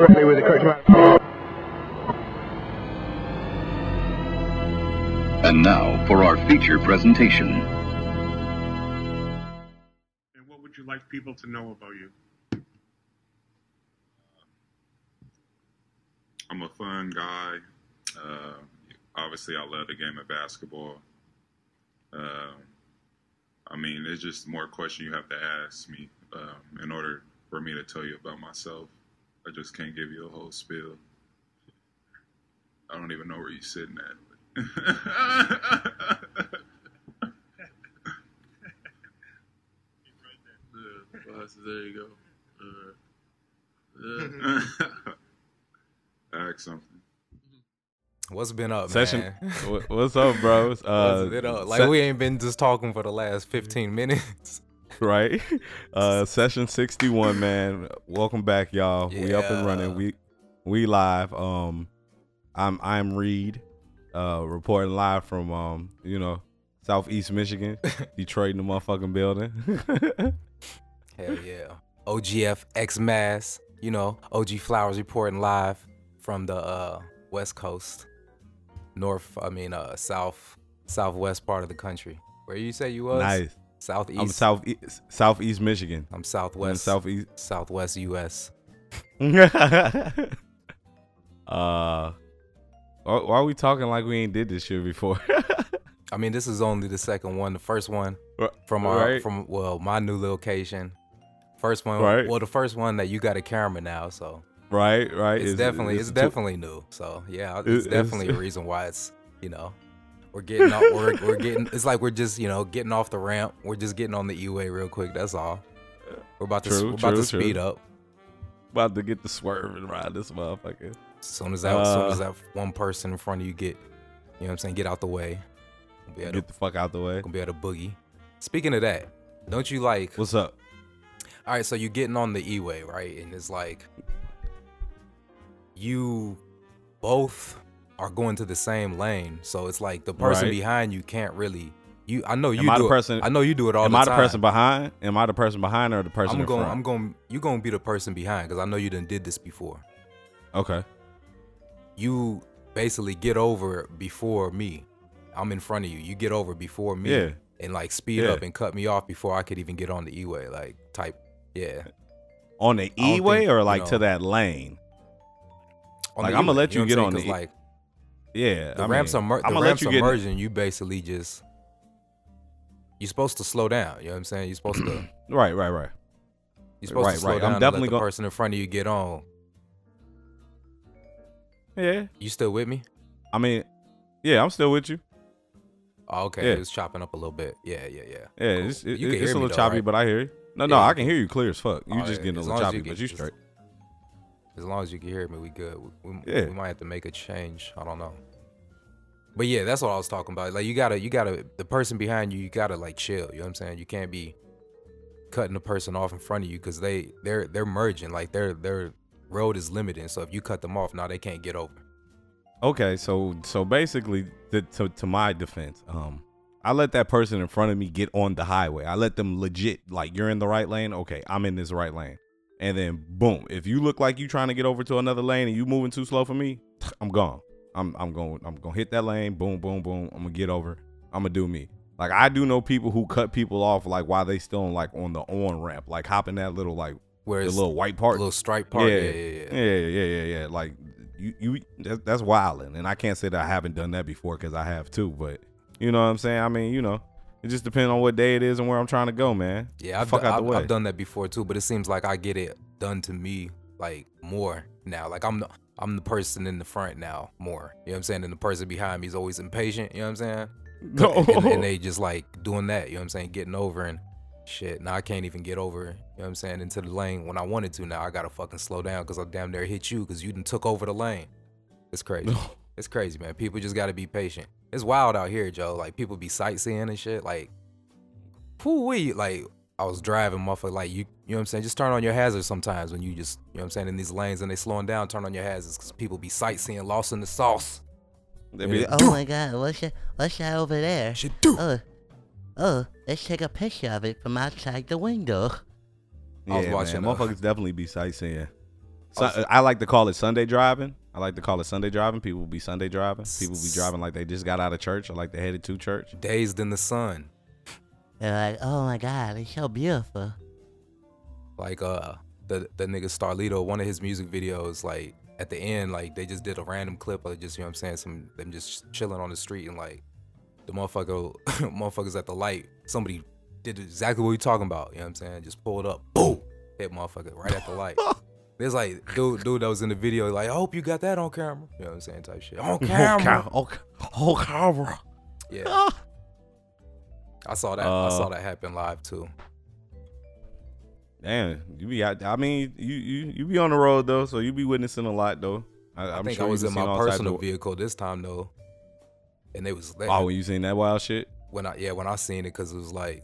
correctly with the correct amount. And now for our feature presentation. And what would you like people to know about you? I'm a fun guy. Uh, obviously, I love the game of basketball. Uh, I mean, there's just more questions you have to ask me um, in order for me to tell you about myself. I just can't give you a whole spiel. I don't even know where you're sitting at. Yeah, there you go. Uh, Ask something. What's been up, Session. man? What's up, bro? Uh, What's up? Like se- we ain't been just talking for the last 15 minutes. right? Uh, session sixty one, man. Welcome back, y'all. We up and running. We we live. Um, I'm I'm Reed, uh, reporting live from um, you know, Southeast Michigan, Detroit in the motherfucking building. Hell yeah. OGF X Mass, you know, OG Flowers reporting live from the uh, West Coast, North, I mean, uh, South, Southwest part of the country. Where you say you was? nice. Southeast. I'm South Southeast Michigan. I'm I'm Southwest. Southeast. Southwest U.S. uh, why, are we talking like we ain't did this shit before? I mean, this is only the second one. The first one from our right. from well, my new location. First one, Right. well, the first one that you got a camera now, so right, right. it's, definitely it's, too- definitely new. So yeah, it's it's- definitely a reason why it's you know we're getting off, we're we're getting it's like we're just you know getting off the ramp. We're just getting on the E-way real quick. That's all. We're about to True, we're about true, to speed true. up. about to get the swerve and ride this motherfucker. As soon as that, as soon Uh, as that one person in front of you get, you know what I'm saying, get out the way. We'll be able Get to, the fuck out the way. gonna be able to boogie. Speaking of that, don't you like? What's up? All right, so you're getting on the E-way, right? And it's like you both are going to the same lane, so it's like the person Right. behind you can't really. You, I know you Am I do the it- person- I know you do it all Am the I time. the person behind? Am I the person behind or the person I'm in going. front? I'm going. You're gonna be the person behind because I know you done did this before. okay. You basically get over before me. I'm in front of you. You get over before me. Yeah. And like speed Yeah. up and cut me off before I could even get on the E-way. Like type. Yeah. On the E way or you like know, to that lane? Like, I'ma let you know get on the- like Yeah. the I ramps mean, are the ramps you merging. You basically just you're supposed to slow down. You know what I'm saying? You're supposed to Right, right, right. you're supposed Right, to slow right. I'm down and definitely let the person in front of you get on. Yeah. You still with me? I mean, yeah. I'm still with you. Oh, okay, Yeah. it was chopping up a little bit. Yeah, yeah, yeah. Yeah. Cool. It's, it, You can it's a little though, choppy, right? but I hear you. No, no, Yeah, I can hear you clear as fuck. You Oh, just yeah, getting a little choppy, get- but you straight. As long as you can hear me, we good. We, we, Yeah. we might have to make a change. I don't know. But yeah, that's what I was talking about. Like you gotta, you gotta, the person behind you, you gotta like chill. You know what I'm saying? You can't be cutting the person off in front of you because they, they're, they're merging. Like their, their road is limited. So if you cut them off, now they can't get over. Okay, so so basically, the, to to my defense, um, I let that person in front of me get on the highway. I let them legit like you're in the right lane. Okay, I'm in this right lane, and then boom, if you look like you trying to get over to another lane and you moving too slow for me, I'm gone. I'm I'm going I'm gonna hit that lane. Boom, boom, boom. I'm gonna get over. I'm gonna do me. Like I do know people who cut people off like while they still on, like on the on ramp, like hopping that little like Where the little white part. little stripe part. Yeah, Yeah, yeah, yeah. yeah, yeah, yeah, yeah. Like you, you, that, that's wilding, and I can't say that I haven't done that before because I have too. But you know what I'm saying? I mean, you know, it just depends on what day it is and where I'm trying to go, man. Yeah, I've, fuck do- out the I've. I've done that before too, but it seems like I get it done to me like more now. Like I'm the I'm the person in the front now more. You know what I'm saying? And the person behind me is always impatient. You know what I'm saying? No. And, and- and they just like doing that. You know what I'm saying? Getting over and shit. Now I can't even get over. You know what I'm saying? Into the lane when I wanted to. Now I gotta fucking slow down because I damn near hit you because you done took over the lane. It's crazy. it's crazy, man. People just gotta be patient. It's wild out here, Joe. Like people be sightseeing and shit. Like, whoo wee. Like I was driving, motherfucker. Like you, you know what I'm saying? Just turn on your hazards sometimes when you just, you know what I'm saying, in these lanes and they slowing down. Turn on your hazards because people be sightseeing, lost in the sauce. They be- Yeah. Oh my god, what's that, what's that over there? Shit, do. Oh, oh, let's take a picture of it from outside the window. I was watching, man, uh, motherfuckers definitely be sightseeing. So, was- I like to call it Sunday driving. I like to call it Sunday driving. People be Sunday driving. People be driving like they just got out of church or like they headed to church. Dazed in the sun. They're like, oh my god, it's so beautiful. Like uh the the nigga Starlito, one of his music videos, like at the end, like they just did a random clip of just, you know what I'm saying, some them just chilling on the street and like the motherfucker motherfuckers at the light, somebody did exactly what you talking about, you know what I'm saying? Just pulled up, boom, hit motherfucker right at the light. There's like dude, dude that was in the video, like, I hope you got that on camera. You know what I'm saying? Type shit. On camera. Oh, oh, camera. Yeah. I saw that. I saw Uh, that happen live too. Damn, you be out. I mean, you you you be on the road though, so you be witnessing a lot though. I, I I'm think sure I was in my seeing all type personal of- vehicle this time though, and it was Oh, when you seen that wild shit? when I yeah when I seen it because it was like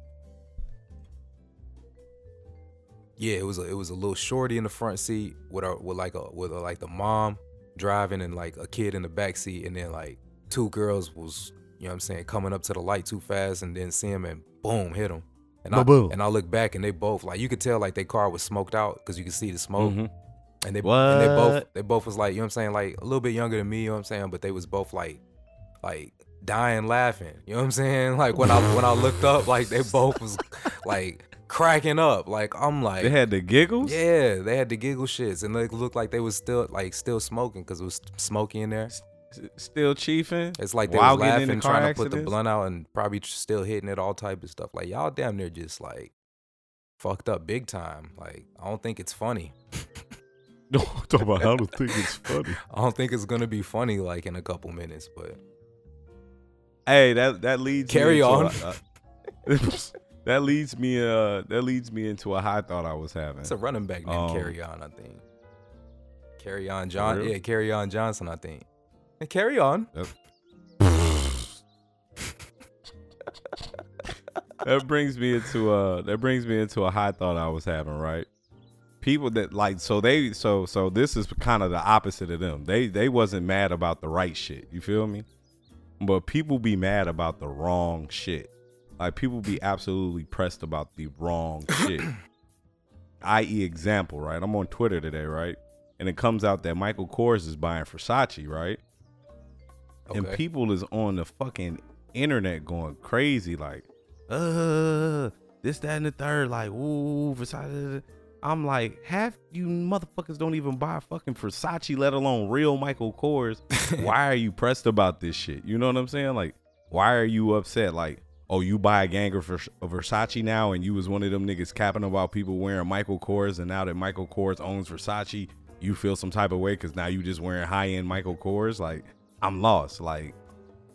yeah it was a, it was a little shorty in the front seat with a with like a with a, like the mom driving and like a kid in the back seat and then like two girls was you know what I'm saying coming up to the light too fast and then see him and boom hit him and I Ba-boom. and I look back and they both like you could tell like their car was smoked out because you could see the smoke Mhm. and they and they both What? they both was like you know what I'm saying like a little bit younger than me you know what I'm saying but they was both like like dying laughing you know what I'm saying like when I when I looked up like they both was like cracking up like I'm like They had the giggles. yeah they had the giggle shits and they looked like they was still like still smoking because it was smoky in there Still chiefing. it's like they while was getting in laughing the trying to put the blunt out and probably still hitting it all type of stuff like y'all damn near just like fucked up big time like I don't think it's funny No, Talk about how to think it's funny. I don't think it's gonna be funny like in a couple minutes, but Hey, that that leads Carry on. that leads me uh that leads me into a high thought I was having. it's a running back named Um, Carry On, I think. Kerryon John, real? yeah, Kerryon Johnson, I think. And carry on. that brings me into uh that brings me into a high thought I was having, right? People that like so they so so this is kind of the opposite of them. They they wasn't mad about the right shit. You feel me? But people be mad about the wrong shit. Like people be absolutely pressed about the wrong shit. I.e. example, right? I'm on Twitter today, right? And it comes out that Michael Kors is buying Versace, right? Okay. And people is on the fucking internet going crazy, like, uh, this, that, and the third, like, ooh, Versace. I'm like, half you motherfuckers don't even buy fucking Versace, let alone real Michael Kors. why are you pressed about this shit? You know what I'm saying? Like, why are you upset? Like, oh, you buy a gang of Versace now, and you was one of them niggas capping about people wearing Michael Kors, and now that Michael Kors owns Versace, you feel some type of way because now you just wearing high end Michael Kors. Like, I'm lost. Like,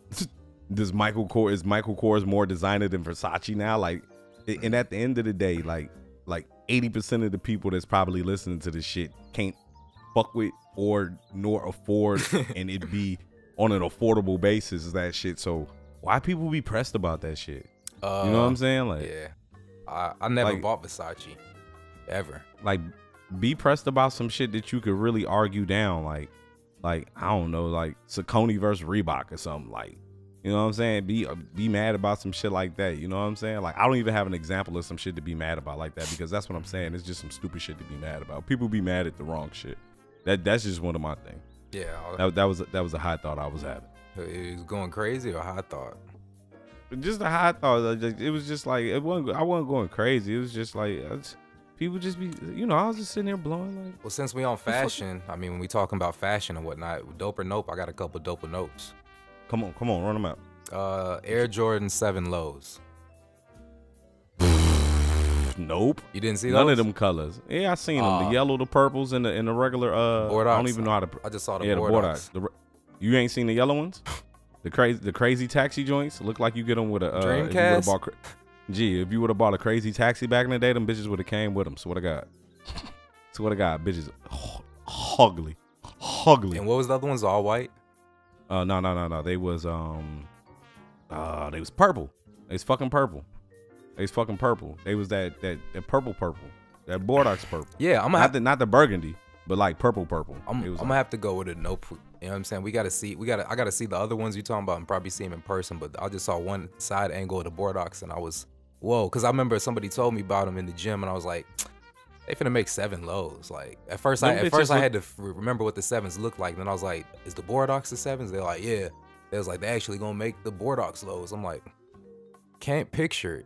does Michael Kors is Michael Kors more designer than Versace now? Like, and at the end of the day, like, like 80% of the people that's probably listening to this shit can't fuck with or nor afford and it be on an affordable basis that shit. So why people be pressed about that shit? Uh, You know what I'm saying? Like, Yeah. I, I never Like- bought Versace. Ever. like be pressed about some shit that you could really argue down like like i don't know like Saucony versus reebok or something like you know what i'm saying be uh, be mad about some shit like that you know what i'm saying like i don't even have an example of some shit to be mad about like that because that's what i'm saying it's just some stupid shit to be mad about people be mad at the wrong shit that that's just one of my things Yeah. That, that was that was a high thought i was having it was going crazy or I thought. just a high thought it was just like it wasn't i wasn't going crazy it was just like just- people just be you know i was just sitting there blowing like Well, since we on fashion, I mean, when we talking about fashion and whatnot, dope or nope, I got a couple dope or nopes. come on come on run them out Uh, Air Jordan Seven Lows. nope You didn't see None those? of them colors. Yeah, I seen them. Ah. The yellow, the purples, and the and the regular. Uh, I don't even know how to. I just saw the yeah, the Bordeaux. Bordeaux. The, re- you ain't seen the yellow ones? The crazy, the crazy taxi joints look like you get them with a. Uh, if Dreamcast? Bought, Gee, if you would have bought a crazy taxi back in the day, them bitches would have came with them. Swear to God. Swear to God, bitches, h- ugly, ugly. And what was the other ones? All white. Uh, no, no, no, no. They was um, uh, they was purple. They was fucking purple. They was fucking purple. They was that that that purple purple. That Bordeaux purple. Yeah, I'm gonna not have the not the burgundy, but like purple purple. I'm, I'm gonna have to go with a nope. You know what I'm saying? We gotta see. We gotta. I gotta see the other ones you're talking about and probably see them in person. But I just saw one side angle of the Bordeaux and I was whoa. Cause I remember somebody told me about them in the gym and I was like, They finna make seven lows. Like at first, Them I at first I had to f- remember what the sevens looked like. And Then I was like, "Is the Bordeaux the sevens? They're like, "Yeah." They was like, "They actually gonna make the Bordeaux lows." I'm like, can't picture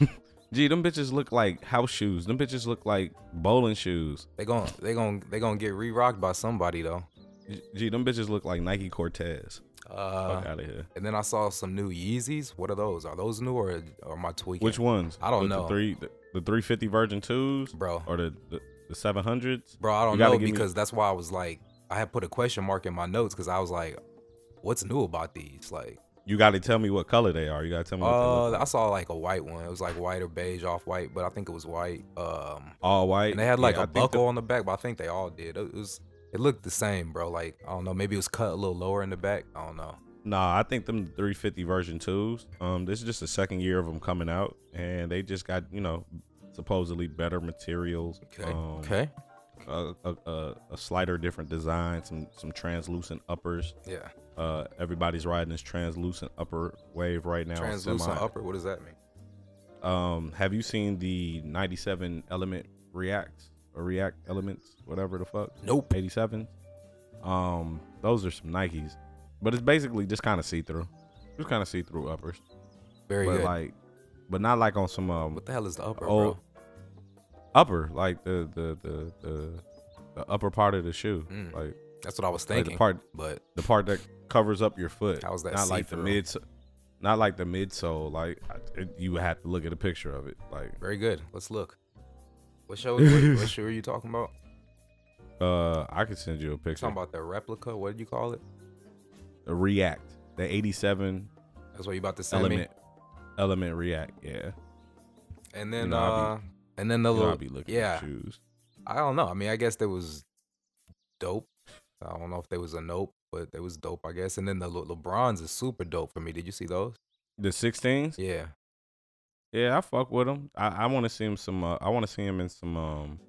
it. Gee, them bitches look like house shoes. Them bitches look like bowling shoes. They gon' they gon' they gonna get re-rocked by somebody though. G- Gee, them bitches look like Nike Cortez. Uh, Fuck out of here. and then I saw some new Yeezys. What are those? Are those new or, or am I tweaking? Which ones? I don't The- know. The three, the, the 350 version twos, bro? or the the, the 700s. Bro, I don't know give me- because that's why I was like, I had put a question mark in my notes because I was like, what's new about these? Like, You got to tell me what color they are. You got to tell me uh, look I saw like a white one. It was like white or beige off white, but I think it was white. Um, all white. and they had like Yeah, I a the- buckle on the back, but I think they all did. It was, it looked the same, bro. Like, I don't know, maybe it was cut a little lower in the back. I don't know. Nah, I think them 350 version twos. Um, this is just the second year of them coming out, and they just got you know supposedly better materials. Okay, Um, okay, A, a, a, a slighter different design, some some translucent uppers. yeah. Uh, everybody's riding this translucent upper wave right now. Translucent semi. upper. What does that mean? Um, have you seen the 97 element reacts or react elements, whatever the fuck? Nope. 87. Um, those are some Nikes, but it's basically just kind of see through, just kind of see through uppers, Very but good. like, but not like on some um what the hell is the upper, oh bro? upper like the the the the, the upper part of the shoe, Mm. like, That's what I was like thinking. the part but the part that covers up your foot. How is that not like the mid, not like the midsole. Like it, you have to look at a picture of it. Like very good. Let's look. What show? what, what show are you talking about? uh, I could send you a picture. Talking about the replica. What did you call it? the React, the 87 That's what you about to send element me. element React. Yeah, And then, know, I'll uh, and then the you know, little. Be looking yeah. shoes. I don't know. I mean, I guess there was dope. I don't know if there was a nope, but there was dope, I guess. And then the Le- LeBrons is super dope for me. Did you see those? The 16s. Yeah. Yeah, I fuck with them. I, I want to see him some. Uh, I want to see him in some um,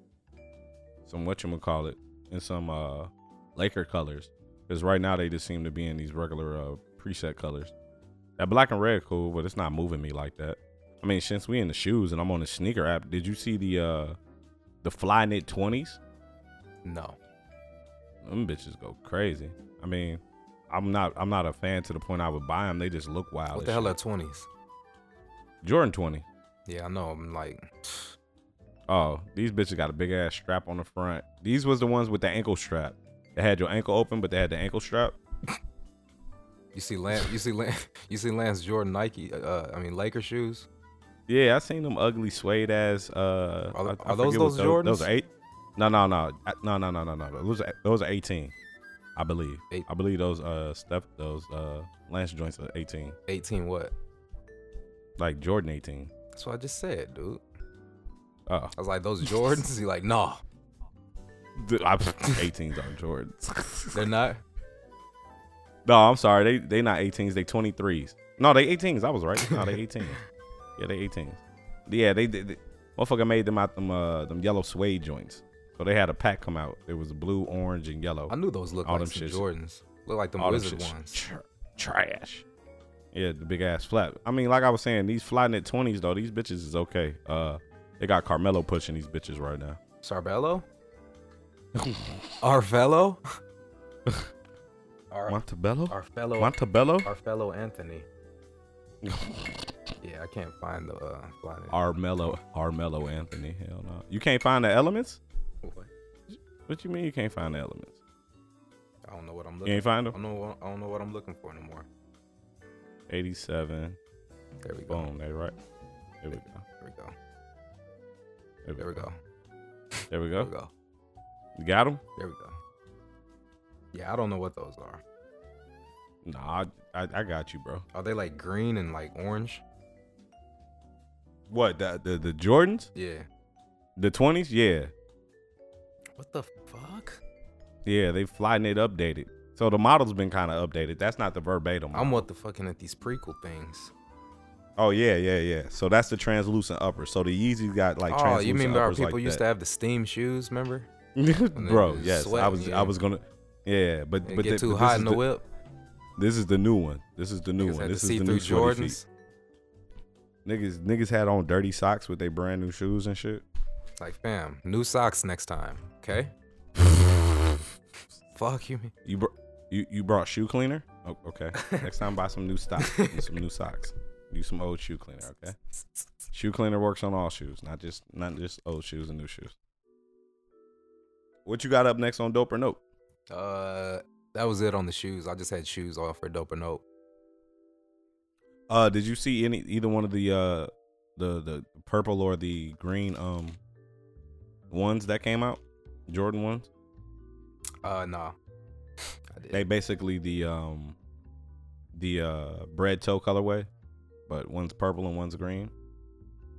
some what you call it, in some uh, Laker colors. Because right now they just seem to be in these regular uh preset colors. That black and red cool, but it's not moving me like that. I mean, since we in the shoes and I'm on the sneaker app, did you see the uh, the Flyknit 20s? No. Them bitches go crazy. I mean, I'm not I'm not a fan to the point I would buy them. They just look wild. What the hell shit. are twenties? Jordan 20. Yeah, I know. I'm like, Oh, these bitches got a big ass strap on the front. These was the ones with the ankle strap. They had your ankle open, but they had the ankle strap. you see Lance, you see Lance, you see Lance Jordan Nike. Uh, I mean Laker shoes. Yeah, I seen them ugly suede ass. Uh, Are- I- I are those forget what those Those are eight. No, no, no, no, no, no, no, no. Those are, those are 18, I believe. Eight. I believe those uh stuff those uh Lance joints are 18, 18 what? Like Jordan 18. That's what I just said, dude. Oh, I was like, those Jordans. He like, nah, Dude, I, 18s are Jordans. they're not. no, I'm sorry. They they not 18s. They 23s. No, they 18s. I was right. No, they 18s. yeah, they 18s. Yeah, they did. Motherfucker made them out them uh them yellow suede joints. So they had a pack come out. It was blue, orange, and yellow. I knew those looked All like them. Jordans. Look like them All wizard ones. tr- trash. Yeah, the big ass flap. I mean, like I was saying, these Flyknit 20s though, these bitches is okay. Uh, they got Carmelo pushing these bitches right now. Sarbello? Our fellow? our, Montebello? our fellow Montebello? our fellow Anthony. Yeah, I can't find the uh find it. Armello, Armello Anthony. Hell no. You can't find the elements? What? What you mean you can't find the elements? I don't know what I'm looking. You looking ain't for. find I don't know what, I don't know what I'm looking for anymore. 87. There we go. Boom. They right. There we go. There we go. There we, There we go. go. There we There go. we go. You got them? There we go. Yeah, I don't know what those are. Nah, I, I, I got you, bro. Are they like green and like orange? What? The, the the Jordans? Yeah. The 20s? Yeah. What the fuck? Yeah, they flying it updated. So the model's been kind of updated. That's not the verbatim. I'm model. what the fucking at these prequel things. Oh yeah, yeah, yeah. So that's the translucent upper. So the Yeezys got like translucent. oh, you mean our people like used that. to have the steam shoes? Remember? bro yes i was yeah. i was gonna yeah but And but get the- too but hot in the whip. this is the new one this is the new Niggas one this is the new see-through shorty feet Jordans. niggas niggas had on dirty socks with their brand new shoes and shit Like, fam, new socks next time, okay? Fuck you. man. You br- you you brought shoe cleaner? Oh, okay. Next time buy some new stock and some new socks. Use some old shoe cleaner, okay? Shoe cleaner works on all shoes, not just not just old shoes and new shoes. What you got up next on Dope or Nope? Uh, that was it on the shoes. I just had shoes off for dope or nope. Uh, did you see any either one of the uh the the purple or the green um ones that came out? Jordan ones? Uh, nah. Did. They basically the um the uh bread toe colorway, but one's purple and one's green.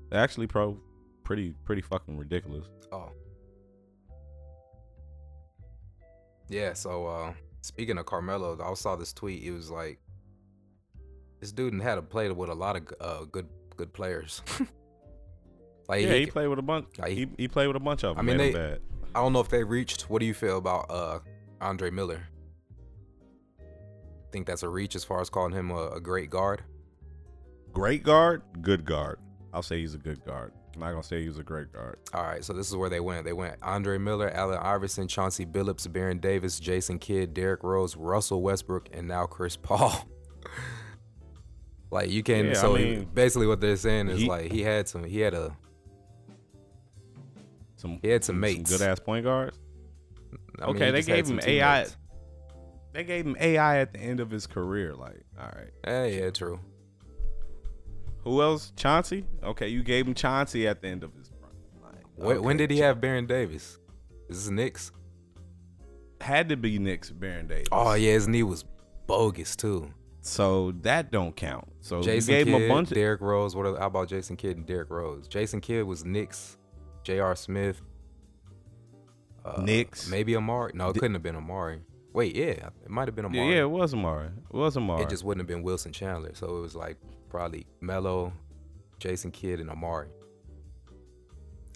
They're actually pro pretty pretty fucking ridiculous. Oh. Yeah, so uh speaking of Carmelo, I saw this tweet. It was like this dude had a play with a lot of uh good good players. like yeah, he, he played with a bunch. like, he, he played with a bunch of them. I mean, they-. I don't know if they reached. What do you feel about uh Andre Miller? Think that's a reach as far as calling him a, a great guard? Great guard, good guard. I'll say he's a good guard. I'm not gonna say he was a great guard. All right, so this is where they went. They went Andre Miller, Allen Iverson, Chauncey Billups, Baron Davis, Jason Kidd, Derrick Rose, Russell Westbrook, and now Chris Paul. like you can Yeah, I so mean, basically what they're saying is he- like he had some he had a Some He had some mates. good ass point guards. I okay, he they gave him AI. teammates. They gave him AI at the end of his career. Like, all right. Eh, yeah, true. Who else? Chauncey. Okay, you gave him Chauncey at the end of his run. Like, When, when did he have Baron Davis? Is this Knicks? Had to be Knicks Baron Davis. Oh yeah, his knee was bogus too. So that don't count. So Jason you gave Kidd, him a bunch. Of, Derrick Rose. What? Are, how about Jason Kidd and Derrick Rose? Jason Kidd was Knicks. J.R. Smith. Uh, Knicks. Maybe Amar'e. No, it Di- couldn't have been Amar'e. Wait, yeah, it might have been yeah, Amar'e. yeah, it was Amar'e. It was Amar'e. It just wouldn't have been Wilson Chandler. So it was like probably Melo, Jason Kidd, and Amar'e.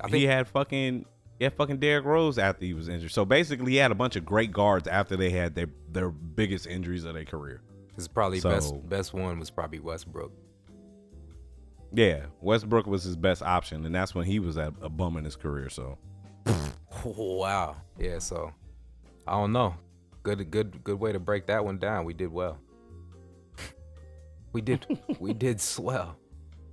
I think he had fucking he had fucking Derrick Rose after he was injured. So basically, he had a bunch of great guards after they had their their biggest injuries of their career. his probably So- best best one was probably Westbrook. Yeah, Westbrook was his best option, and that's when he was at a bum in his career. So Wow. Yeah. So I don't know. Good, good, good way to break that one down. We did well. We did, we did swell.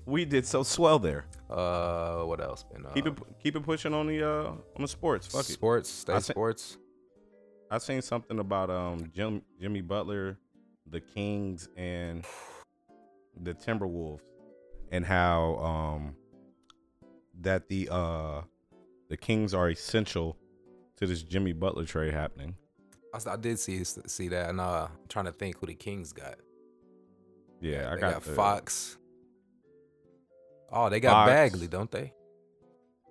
we did so swell there. Uh, what else? Uh, Keep it keep it pushing on the uh on the sports. Fuck it. sports, stay I sports. I seen something about um Jim, Jimmy Butler, the Kings, and the Timberwolves, and how um that the uh the Kings are essential to this Jimmy Butler trade happening. I, I did see see that, and uh, I'm trying to think who the Kings got. Yeah, I got, got, Fox. Oh, they got Fox. Bagley, don't they?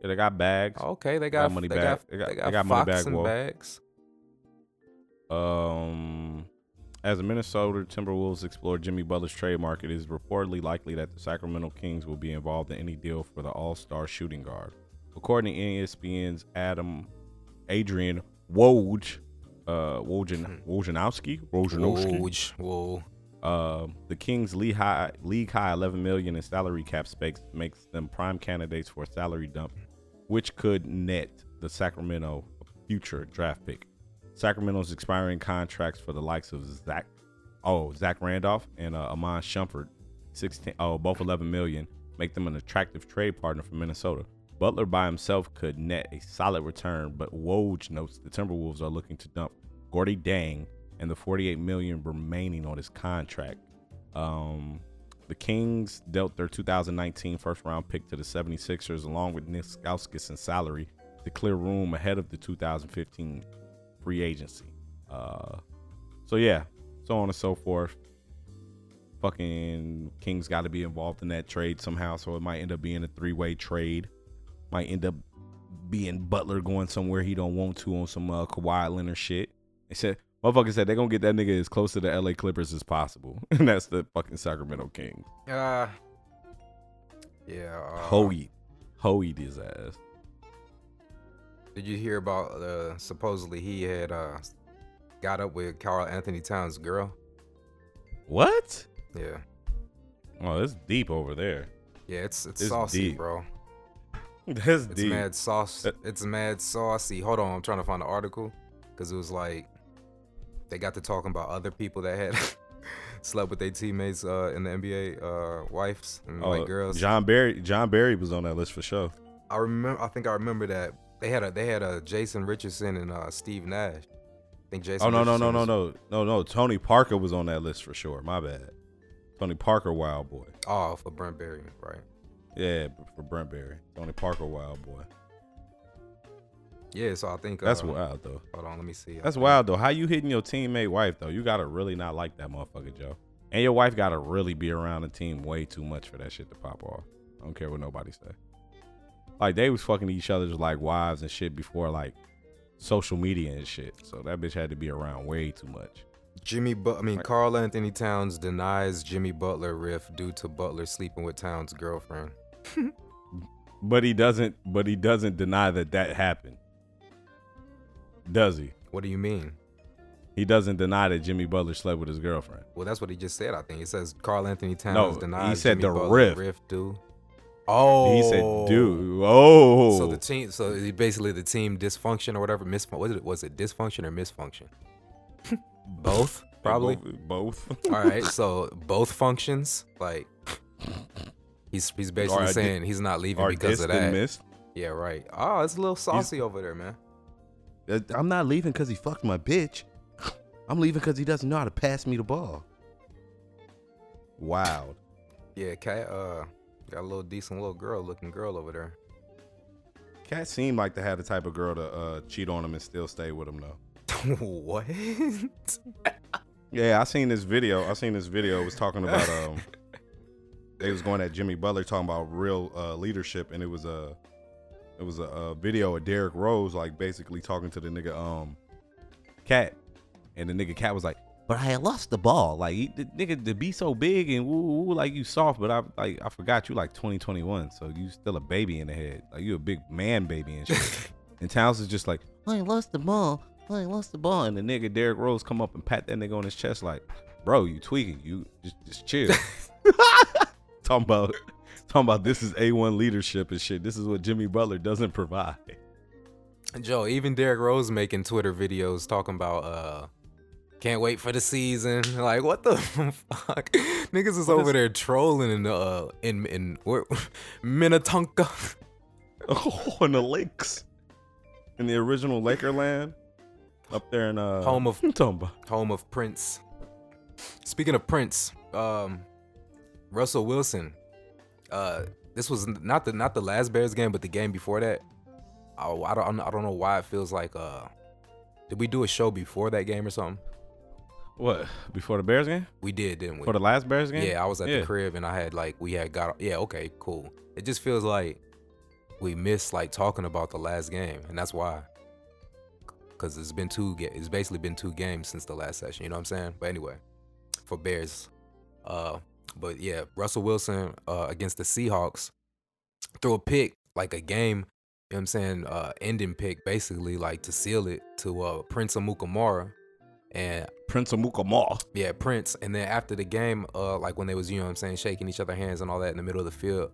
Yeah, they got bags. Okay, they Got got money they bag- got they got- they they got, got money Fox bag and woe. bags. Um, as the Minnesota Timberwolves explore Jimmy Butler's trade market, it is reportedly likely that the Sacramento Kings will be involved in any deal for the All-Star shooting guard. According to ESPN's Adam Adrian Woj, uh, Wojin, Wojnowski, Wojnowski, Woj, whoa. uh, the Kings' league high, league high 11 million in salary cap space makes them prime candidates for a salary dump, which could net the Sacramento a future draft pick. Sacramento's expiring contracts for the likes of Zach, oh Zach Randolph and uh, Iman Shumpert, 16, oh both 11 million, make them an attractive trade partner for Minnesota. Butler by himself could net a solid return, but Woj notes the Timberwolves are looking to dump Gorgui Dieng and the 48 million remaining on his contract. Um, the Kings dealt their 2019 first round pick to the 76ers along with Nick Stauskas in salary to clear room ahead of the 2015 free agency. Uh, so yeah, so on and so forth. Fucking Kings got to be involved in that trade somehow, so it might end up being a three-way trade. Might end up being Butler going somewhere he don't want to on some uh, Kawhi Leonard shit. They said, motherfucker said they're gonna get that nigga as close to the LA Clippers as possible, and that's the fucking Sacramento Kings. Uh, yeah. Uh, Hoey, Hoeyed his ass. Did you hear about uh supposedly he had uh got up with Karl-Anthony Towns' girl? What? Yeah. Oh, it's deep over there. Yeah, it's it's, It's saucy, deep. bro. That's It's deep. mad sauce. It's mad saucy. Hold on, I'm trying to find the article because it was like they got to talking about other people that had slept with their teammates uh, in the NBA, uh, wives and Oh, like girls. John Barry. John Barry was on that list for sure. I remember. I think I remember that they had a they had a Jason Richardson and uh, Steve Nash. I think Jason. Oh no no no no was- no no no. Tony Parker was on that list for sure. My bad. Tony Parker, Wild Boy. Oh, for Brent Barry, right? Yeah, for Brent Barry. Tony Parker, Wild Boy. Yeah. So I think That's uh, wild though. Hold on, let me see. That's wild though. How you hitting your teammate wife though? You gotta really not like that motherfucker, Joe. And your wife gotta really be around the team way too much for that shit to pop off. I don't care what nobody say. Like they was fucking each other's like wives and shit before like social media and shit. So that bitch had to be around way too much. Jimmy, but I mean. Karl-Anthony Towns denies Jimmy Butler riff due to Butler sleeping with Towns' girlfriend. But he doesn't. But he doesn't deny that that happened. Does he? What do you mean? He doesn't deny that Jimmy Butler slept with his girlfriend. Well, that's what he just said. I think he says Karl-Anthony Towns No, he said Jimmy the Butler riff. riff due. Oh, He said, oh. "Dude, oh." So the team, so basically the team dysfunction or whatever, misfun- was it was it dysfunction or misfunction? both, probably. both. both. All right, so both functions, like he's he's basically a di- saying he's not leaving because of that. missed. Yeah, right. Oh, it's a little saucy over there, man. I'm not leaving because he fucked my bitch. I'm leaving because he doesn't know how to pass me the ball. Wow. Yeah, KAT. Uh, got a little decent little girl looking girl over there. KAT seemed like to have the type of girl to uh, cheat on him and still stay with him though. what? Yeah, I seen this video. I seen this video. It was talking about um, they was going at Jimmy Butler talking about real uh, leadership, and it was a, it was a, a video of Derrick Rose like basically talking to the nigga um, KAT, and the nigga KAT was like, "But I lost the ball. Like he, the nigga to be so big and woo, woo, like you soft, but I like I forgot you like 2021, so you still a baby in the head. Like you a big man baby and shit." and Towns is just like, "I lost the ball. I lost the ball." And the nigga Derrick Rose come up and pat that nigga on his chest like, "Bro, you tweaking. You just just chill." talking about talking about this is A1 leadership and shit. This is what Jimmy Butler doesn't provide. Joe, even Derrick Rose making Twitter videos talking about uh can't wait for the season. Like what the fuck? Niggas is What over is- there trolling in the uh in in where Minnetonka. Oh, in the lakes. In the original Laker land. Up there in uh Home of- about. home of Prince. Speaking of Prince, um, Russell Wilson. Uh, this was not the not the last Bears game, but the game before that. Oh, I don't I don't know why it feels like uh, did we do a show before that game or something? What? Before the Bears game? We did, didn't we? For the last Bears game? Yeah, I was at Yeah. the crib and I had like we had got yeah okay cool. It just feels like we missed like talking about the last game, and that's why. Cause it's been two it's basically been two games since the last session. You know what I'm saying? But anyway, for Bears, uh, but yeah, Russell Wilson uh, against the Seahawks threw a pick like a game. You know what I'm saying? Uh, ending pick basically like to seal it to uh, Prince Amukamara, and Prince of Mukamar. yeah, Prince. And then after the game, uh, like when they was, you know what I'm saying, shaking each other hands and all that in the middle of the field,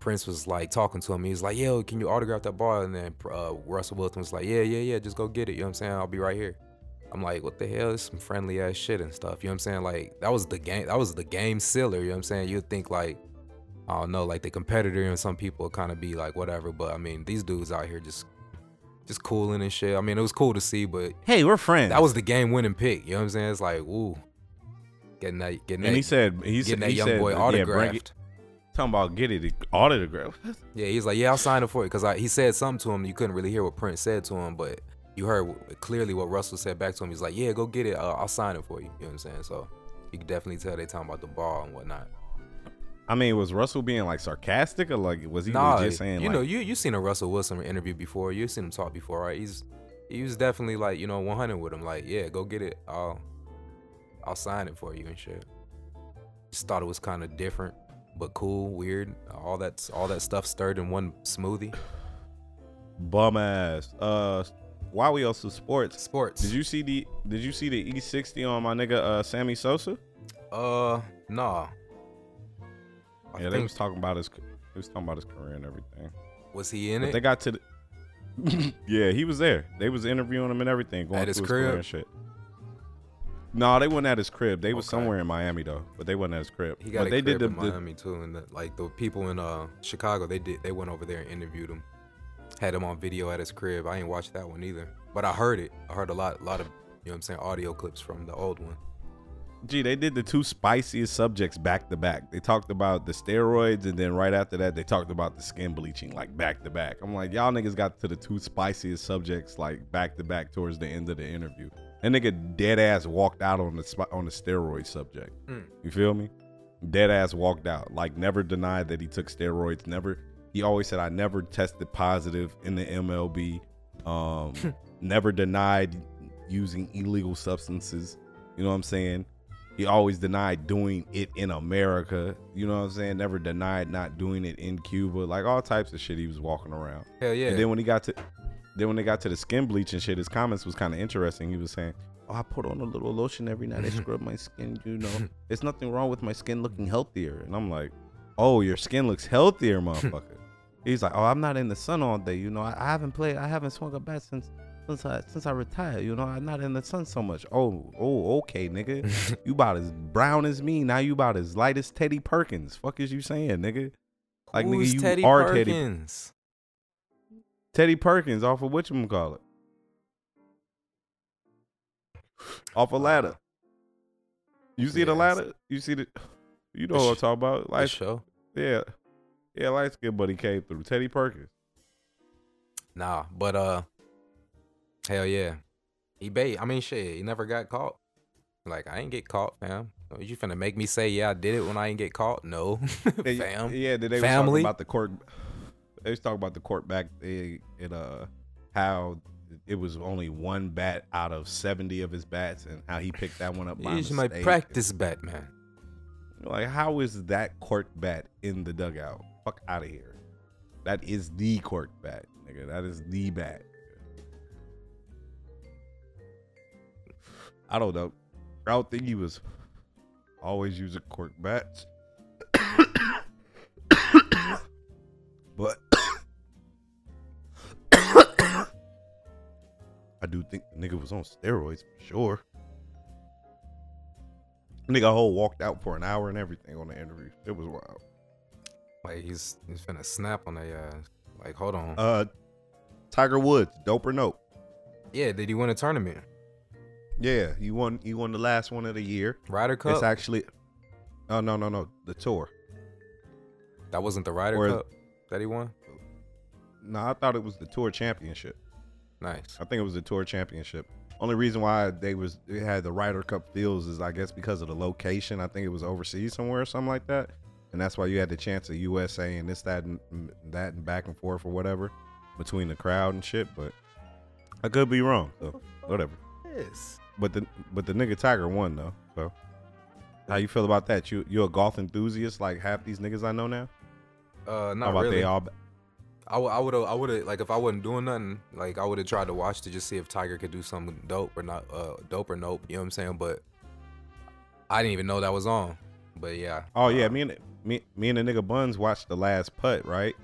Prince was like talking to him. He was like, yo, can you autograph that ball? And then uh, Russell Wilson was like, yeah, yeah, yeah, just go get it. You know what I'm saying? I'll be right here. I'm like, what the hell? This is some friendly ass shit and stuff. You know what I'm saying? Like that was the game. That was the game sealer. You know what I'm saying? You'd think like, I don't know, like the competitor and some people kind of be like whatever. But I mean, these dudes out here just, just cooling and shit. I mean, it was cool to see, but Hey, we're friends. that was the game winning pick. You know what I'm saying? It's like, ooh, getting that, getting and that, he said he said that he young said, boy yeah, autographed. it- talking about get it autograph. Yeah, he's like, yeah, I'll sign it for you because he said something to him. You couldn't really hear what Prince said to him, but you heard clearly what Russell said back to him. He's like, yeah, go get it. Uh, I'll sign it for you. You know what I'm saying? So you can definitely tell they talking about the ball and whatnot. I mean, was Russell being like sarcastic or like was he nah, legit saying you like know, you you seen a Russell Wilson interview before. You've seen him talk before, right? He's he was definitely like you know 100 with him. Like, yeah, go get it. I'll I'll sign it for you and shit. Just thought it was kind of different, but cool, weird. All that all that stuff stirred in one smoothie. bum ass? Uh, why we also sports? Sports. Did you see the Did you see the E60 on my nigga uh Sammy Sosa? Uh, nah. I yeah, they was talking about his. They was talking about his career and everything. Was he in But it? they got to the Yeah, he was there. They was interviewing him and everything, going At his crib? and shit. No, they weren't at his crib. They was somewhere in Miami though, but they wasn't at his crib. He got but a they crib did in the, the Miami too, and the, like the people in uh Chicago, they did they went over there and interviewed him, had him on video at his crib. I ain't watched that one either, but I heard it. I heard a lot, a lot of you know what I'm saying audio clips from the old one. Gee, they did the two spiciest subjects back to back. They talked about the steroids, and then right after that, they talked about the skin bleaching, like back to back. I'm like, y'all niggas got to the two spiciest subjects, like back to back towards the end of the interview. That nigga dead ass walked out on the on the steroid subject. Mm. You feel me? Dead ass walked out. Like never denied that he took steroids. Never. He always said I never tested positive in the MLB. Um, never denied using illegal substances. You know what I'm saying? He always denied doing it in America. You know what I'm saying? Never denied not doing it in Cuba. Like all types of shit he was walking around. Hell yeah. And then when he got to then when they got to the skin bleach and shit, his comments was kind of interesting. He was saying, Oh, I put on a little lotion every night. I scrub my skin, you know. There's nothing wrong with my skin looking healthier. And I'm like, Oh, your skin looks healthier, motherfucker. He's like, Oh, I'm not in the sun all day, you know. I, I haven't played I haven't swung a bat since since I since I retired, you know, I'm not in the sun so much. Oh, oh, okay, nigga. you about as brown as me. Now you about as light as Teddy Perkins. Fuck is you saying, nigga? Like Who's nigga, you Teddy are Teddy Perkins? Teddy Perkins off of what you call it? Off a ladder. You see the ladder? You see the you know what I'm talking about? Like show? yeah. Yeah, light skin buddy came through. Teddy Perkins. Nah, but uh, hell yeah, he bait. I mean, shit, he never got caught. Like I ain't get caught, fam. You finna make me say yeah I did it when I ain't get caught? No, They- fam. Yeah, they, Family? talking about the court. They was talking about the court back in uh how it was only one bat out of seventy of his bats, and how he picked that one up. by Here's my practice bat, man. Like, how is that court bat in the dugout? Fuck out of here. That is the court bat, nigga. That is the bat. I don't know. I don't think he was always using cork bats. but I do think the nigga was on steroids for sure. Nigga whole walked out for an hour and everything on the interview. It was wild. Like he's he's finna snap on their ass. Like hold on. Uh Tiger Woods, dope or nope? yeah, did he win a tournament? Yeah, you won you won the last one of the year. Ryder Cup. It's actually Oh no no no, the tour. that wasn't the Ryder or- Cup that he won. No, I thought it was the tour championship. Nice. I think it was the tour championship. Only reason why they was they had the Ryder Cup fields is I guess because of the location. I think it was overseas somewhere or something like that, and that's why you had the chance of USA and this that and that and back and forth or whatever between the crowd and shit. But I could be wrong, so whatever. Yes. But the but the nigga Tiger won though. So how you feel about that? You you a golf enthusiast like half these niggas I know now? Uh, not How about really. they all? I would, I would have, I would have, like, if I wasn't doing nothing, like, I would have tried to watch to just see if Tiger could do something dope or not, uh, dope or nope. You know what I'm saying? But I didn't even know that was on. But yeah. Oh yeah, uh, me and me me and the nigga Buns watched the last putt, right?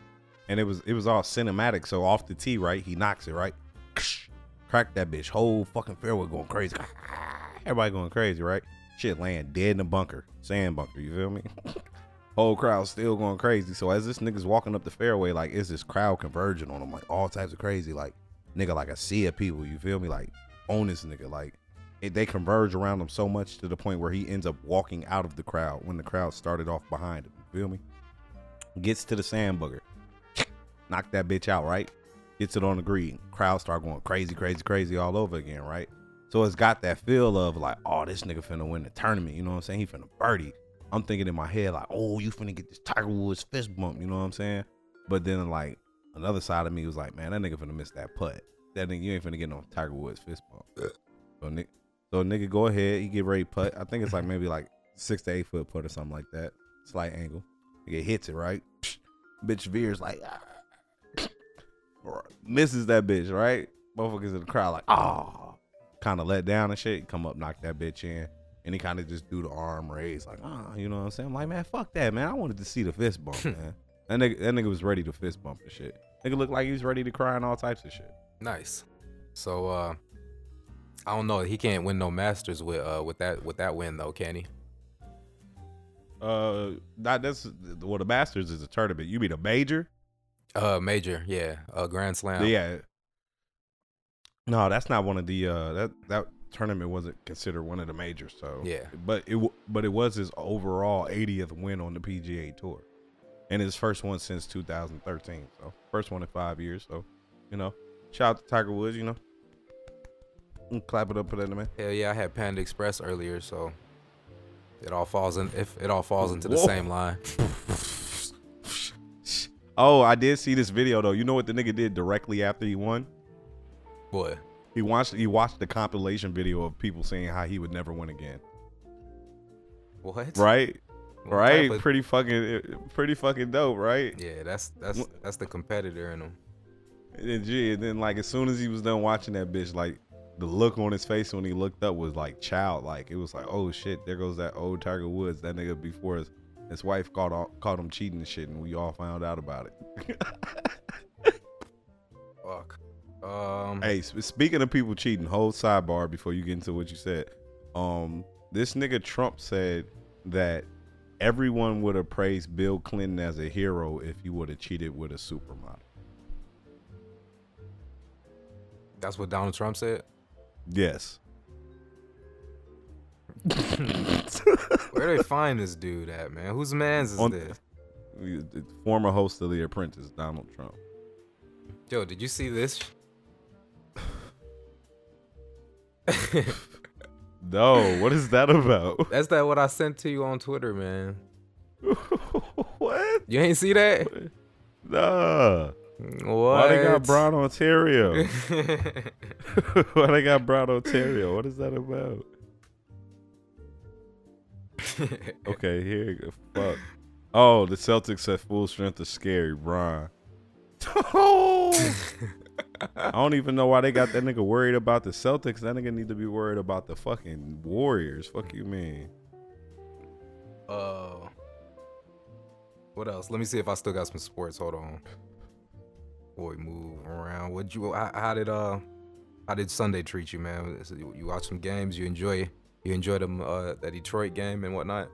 And it was it was all cinematic. So off the tee, right? He knocks it, right? Crack that bitch. Whole fucking fairway going crazy. Everybody going crazy, right? Shit land dead in the bunker. Sand bunker, you feel me? Whole crowd still going crazy. So as this nigga's walking up the fairway, like is this crowd converging on him, like all types of crazy, like nigga, like a sea of people, you feel me? Like on this nigga, like it, they converge around him so much to the point where he ends up walking out of the crowd when the crowd started off behind him. Feel me? Gets to the sand booger, knock that bitch out, right? Gets it on the green. Crowd start going crazy, crazy, crazy all over again, right? So it's got that feel of like, oh, this nigga finna win the tournament. You know what I'm saying? He finna birdie. I'm thinking in my head like, oh, you finna get this Tiger Woods fist bump. You know what I'm saying? But then like another side of me was like, man, that nigga finna miss that putt. That nigga, you ain't finna get no Tiger Woods fist bump. So nigga, so nigga, go ahead. He get ready putt. I think it's like maybe like six to eight foot putt or something like that. Slight angle. He hits it right. Bitch veers like, ah. misses that bitch right. Motherfuckers in the crowd like, oh, kind of let down and shit. Come up, knock that bitch in. And he kind of just do the arm raise, like, ah, you know what I'm saying? I'm like, man, fuck that, man. I wanted to see the fist bump, man. That nigga, that nigga was ready to fist bump and shit. Nigga looked like he was ready to cry and all types of shit. Nice. So uh I don't know. He can't win no Masters with uh with that with that win though, can he? Uh, not that's well, the Masters is a tournament. You mean a major? Uh major, yeah. Uh Grand Slam. Yeah. No, that's not one of the uh that that tournament wasn't considered one of the majors. So Yeah. but it but it was his overall 80th win on the PGA Tour, and his first one since 2013. So first one in five years. So you know, shout out to Tiger Woods. You know, clap it up for that man. Hell yeah, I had Panda Express earlier, so it all falls in if it all falls into the same line. Oh, I did see this video though. You know what the nigga did directly after he won? Boy. He watched he watched the compilation video of people saying how he would never win again. What? Right? What right? of- Pretty fucking eh, pretty fucking dope, right? Yeah, that's that's that's the competitor in him. And then, gee, and then like as soon as he was done watching that bitch, like the look on his face when he looked up was like childlike. It was like, oh shit, there goes that old Tiger Woods. That nigga before his his wife caught all, caught him cheating and shit, and we all found out about it. Fuck. Um Hey, speaking of people cheating, whole sidebar before you get into what you said. Um, this nigga Trump said that everyone would have praised Bill Clinton as a hero if he would have cheated with a supermodel. that's what Donald Trump said. Yes. Where they find this dude at, man? Whose man's is On- this? Former host of The Apprentice, Donald Trump. Yo, did you see this? No, what is that about? That's that what I sent to you on Twitter, man. what? You ain't see that? Nah. What? Why they got Brown Ontario? Why they got Brown Ontario? What is that about? Okay, here you go. Fuck. Oh, the Celtics at full strength is scary, Brian. I don't even know why they got that nigga worried about the Celtics. That nigga need to be worried about the fucking Warriors. Fuck you, man. Uh, what else? Let me see if I still got some sports. Hold on. Boy, move around. What you? How, how did uh, how did Sunday treat you, man? You, watch some games. You enjoy. You enjoy them uh that Detroit game and whatnot.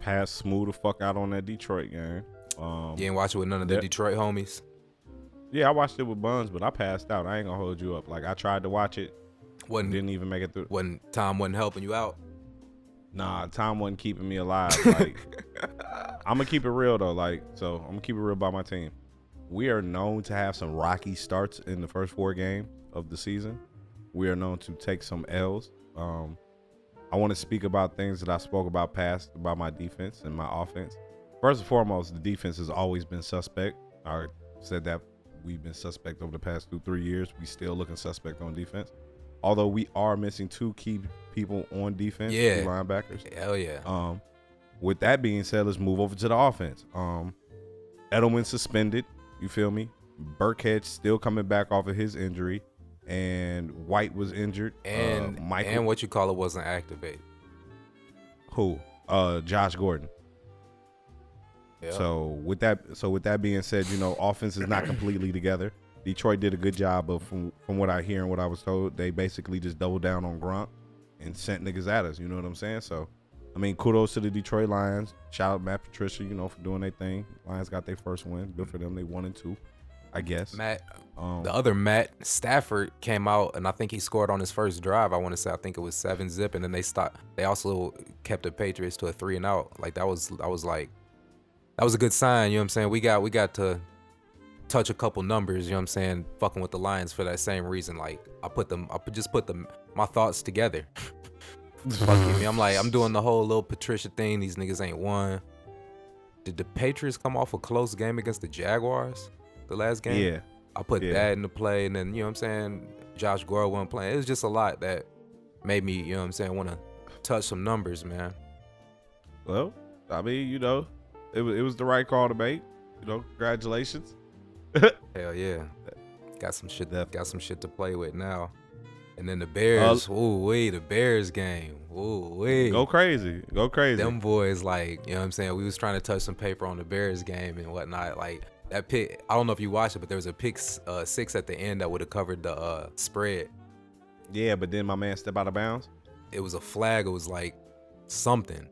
Pass smooth the fuck out on that Detroit game. Um, You ain't watch it with none of the. Detroit homies. yeah, I watched it with Buns, but I passed out. I ain't gonna hold you up. Like I tried to watch it, Wasn't didn't even make it through. when Tom wasn't helping you out. Nah, time wasn't keeping me alive. Like, I'm gonna keep it real though. Like, so I'm gonna keep it real about my team. We are known to have some rocky starts in the first four games of the season. We are known to take some L's. Um, I want to speak about things that I spoke about past about my defense and my offense. First and foremost, the defense has always been suspect. I said that we've been suspect over the past two, three years. We still looking suspect on defense. Although we are missing two key people on defense, two Yeah. linebackers. Hell yeah. Um, with that being said, let's move over to the offense. Um, Edelman suspended. You feel me? Burkhead still coming back off of his injury, and White was injured. and uh, Michael, and what you call it wasn't activated. who? Uh, Josh Gordon. Yeah. So with that, so with that being said, you know, offense is not completely together. Detroit did a good job of from from what I hear and what I was told. They basically just doubled down on Gronk and sent niggas at us. You know what I'm saying? So, I mean, kudos to the Detroit Lions. Shout out Matt Patricia, you know, for doing their thing. Lions got their first win. Good for them. They won and two, I guess. Matt, Um, the other Matt Stafford came out and I think he scored on his first drive. I want to say I think it was seven zip, and then they stopped. They also kept the Patriots to a three and out. Like that was that was like that was a good sign. You know what I'm saying? We got we got to touch a couple numbers. You know what I'm saying? Fucking with the Lions for that same reason. Like I put them, I put- just put them my thoughts together. Fucking me. I'm like I'm doing the whole little Patricia thing. These niggas ain't won. Did the Patriots come off a close game against the Jaguars? The last game? yeah, I put Yeah. that into play, and then you know what I'm saying. Josh Gordon wasn't playing. It was just a lot that made me, you know what I'm saying, want to touch some numbers, man. well, I mean, you know, it was it was the right call to make. You know, congratulations. Hell yeah, got some shit. Definitely. Got some shit to play with now. And then the Bears, ooh wait, the Bears game, ooh wait, Go crazy. Go crazy. them boys like you know what I'm saying. We was trying to touch some paper on the Bears game and whatnot. Like that pick, I don't know if you watched it, but there was a pick uh, six at the end that would have covered the uh, spread. Yeah, but then my man step out of bounds. It was a flag. It was like something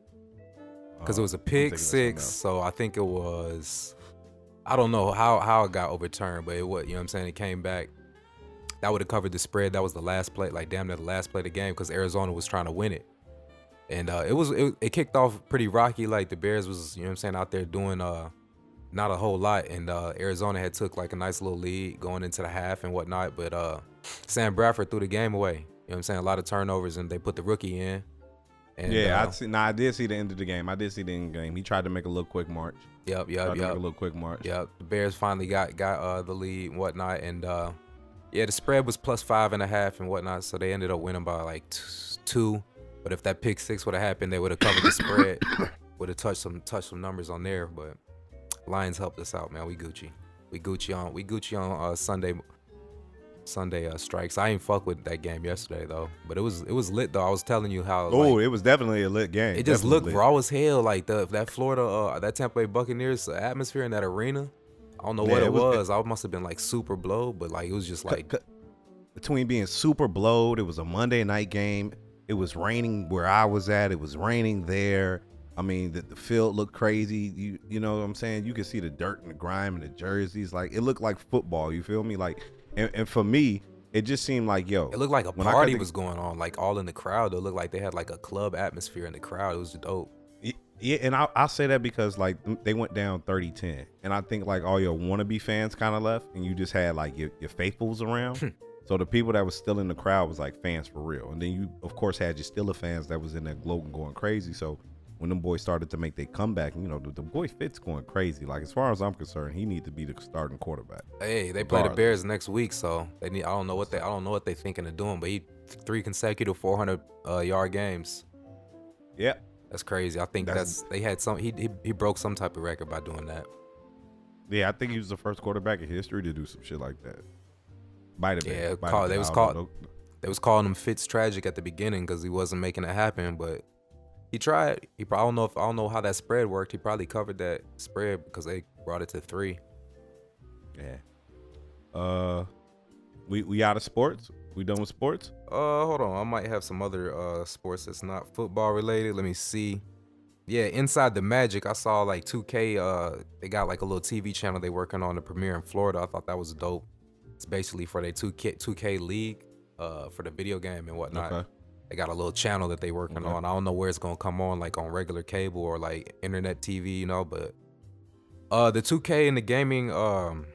because Oh, it was a pick thinking of something six. So I think it was. I don't know how how it got overturned, but it was you know what I'm saying. It came back. That would have covered the spread. That was the last play, like damn near the last play of the game, because Arizona was trying to win it. And uh, it was it, it kicked off pretty rocky. Like the Bears was you know what I'm saying out there doing uh not a whole lot, and uh, Arizona had took like a nice little lead going into the half and whatnot. But uh, Sam Bradford threw the game away. You know what I'm saying? A lot of turnovers, and they put the rookie in. And, yeah, uh, I see. Nah, I did see the end of the game. I did see the end of the game. He tried to make a little quick march. Yep, Tried yep, to make a little quick march. Yep. The Bears finally got got uh, the lead and whatnot, and uh, yeah, the spread was plus five and a half and whatnot, so they ended up winning by like t- two. But if that pick six would have happened, they would have covered the spread. Would have touched some touched some numbers on there, but Lions helped us out, man. We Gucci, we Gucci on we Gucci on uh, Sunday Sunday uh, strikes. I ain't fuck with that game yesterday though, but it was it was lit though. I was telling you how Oh, like, it was definitely a lit game. it just Definitely looked lit. raw as hell. Like the that Florida, uh, that Tampa Bay Buccaneers atmosphere in that arena. I don't know what it it was- was. I must have been like super blow, but like it was just like C- c- between being super blowed, it was a Monday night game. It was raining where I was at. It was raining there. I mean, the, the field looked crazy. You you know what I'm saying? You could see the dirt and the grime and the jerseys. Like it looked like football. You feel me? Like, and, and for me, it just seemed like yo. it looked like a party was going on, like all in the crowd. It looked like they had like a club atmosphere in the crowd. It was dope. Yeah, and I I say that because like they went down 30-10. and I think like all your wannabe fans kind of left, and you just had like your, your faithfuls around. so the people that was still in the crowd was like fans for real, and then you of course had your Steeler fans that was in there gloating, going crazy. So when them boys started to make their comeback, you know the, the boy Fitz going crazy. Like as far as I'm concerned, he need to be the starting quarterback. Hey, they play the Regardless. Bears next week, so they need. I don't know what they. I don't know what they thinking of doing, but he three consecutive 400 uh, yard games. Yeah, That's crazy. I think That's- that's, they had some. He, he he broke some type of record by doing that. yeah, I think he was the first quarterback in history to do some shit like that. Might have been. Yeah, call- been. they was called- know. They was calling him Fitz tragic at the beginning because he wasn't making it happen, but he tried. He probably I don't know if I don't know how that spread worked. He probably covered that spread because they brought it to three. Yeah. Uh, we we out of sports. We done with sports. Uh, hold on. I might have some other uh sports that's not football related. Let me see. Yeah, inside the Magic, I saw like 2K. Uh, they got like a little TV channel they working on the premiere in Florida. I thought that was dope. It's basically for their 2K 2K league, uh, for the video game and whatnot. Okay. They got a little channel that they working Okay. on. I don't know where it's gonna come on, like on regular cable or like internet TV, you know. But uh, the 2K and the gaming um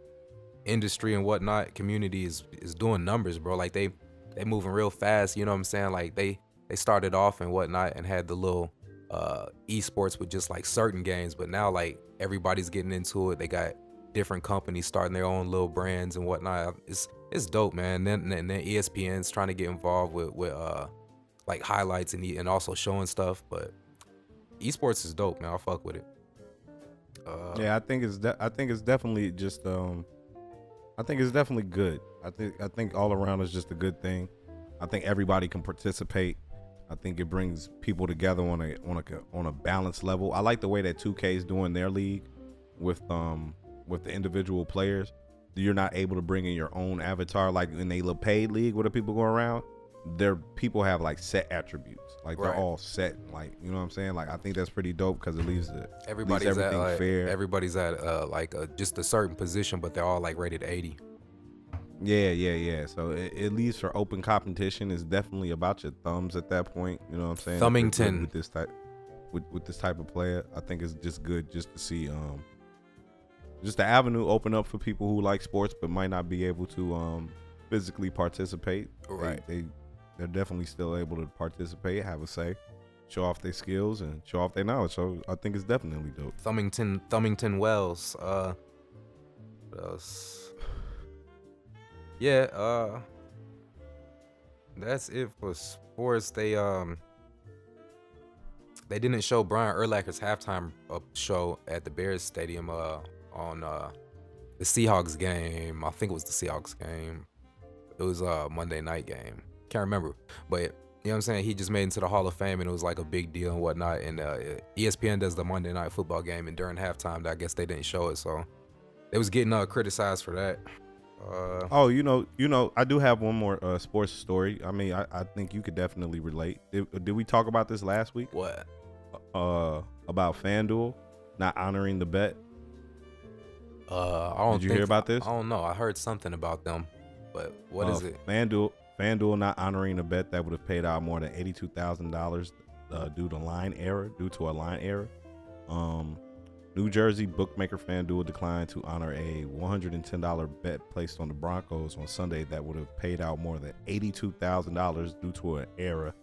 industry and whatnot community is is doing numbers, bro. Like they they moving real fast. You know what I'm saying? Like they they started off and whatnot and had the little uh esports with just like certain games, but now like everybody's getting into it. They got different companies starting their own little brands and whatnot. It's it's dope, man. And then and then ESPN's trying to get involved with with uh like highlights and and also showing stuff. But esports is dope, man. I fuck with it. Uh, Yeah, I think it's de- I think it's definitely just um I think it's definitely good. I think I think all around is just a good thing. I think everybody can participate. I think it brings people together on a on a on a balanced level. I like the way that 2K is doing their league with um with the individual players. You're not able to bring in your own avatar like in a little paid league where the people go around. Their people have like set attributes. Like they're Right. all set. Like you know what I'm saying? Like I think that's pretty dope because it leaves the Everybody's leaves at like, fair. everybody's at uh, like uh, just a certain position, but they're all like rated 80. Yeah, yeah, yeah. So it, it leaves for open competition. It's definitely about your thumbs at that point. You know what I'm saying? Thumbington. with this type with, with this type of player. I think it's just good just to see um just the avenue open up for people who like sports but might not be able to um physically participate. They- Right. They, they're definitely still able to participate, have a say, show off their skills and show off their knowledge. So I think it's definitely dope. Thumbington Thumbington Wells. Uh what else? Yeah, uh that's it for sports. They um they didn't show Brian Urlacher's halftime uh, show at the Bears Stadium uh on uh the Seahawks game. I think it was the Seahawks game. It was a Monday night game. Can't remember, but you know what I'm saying. He just made into the Hall of Fame, and it was like a big deal and whatnot. And uh, ESPN does the Monday Night Football game, and during halftime, I guess they didn't show it, so they was getting uh, criticized for that. Uh, Oh, you know, you know, I do have one more uh, sports story. I mean, I, I think you could definitely relate. Did, did we talk about this last week? what? Uh, about FanDuel not honoring the bet. Uh, I don't. Did you hear about this? I don't know. I heard something about them, but what is Uh, it? FanDuel, FanDuel not honoring a bet that would have paid out more than eighty-two thousand dollars uh, due to line error, due to a line error. Um, New Jersey bookmaker FanDuel declined to honor a one hundred and ten dollar bet placed on the Broncos on Sunday that would have paid out more than eighty-two thousand dollars due to an error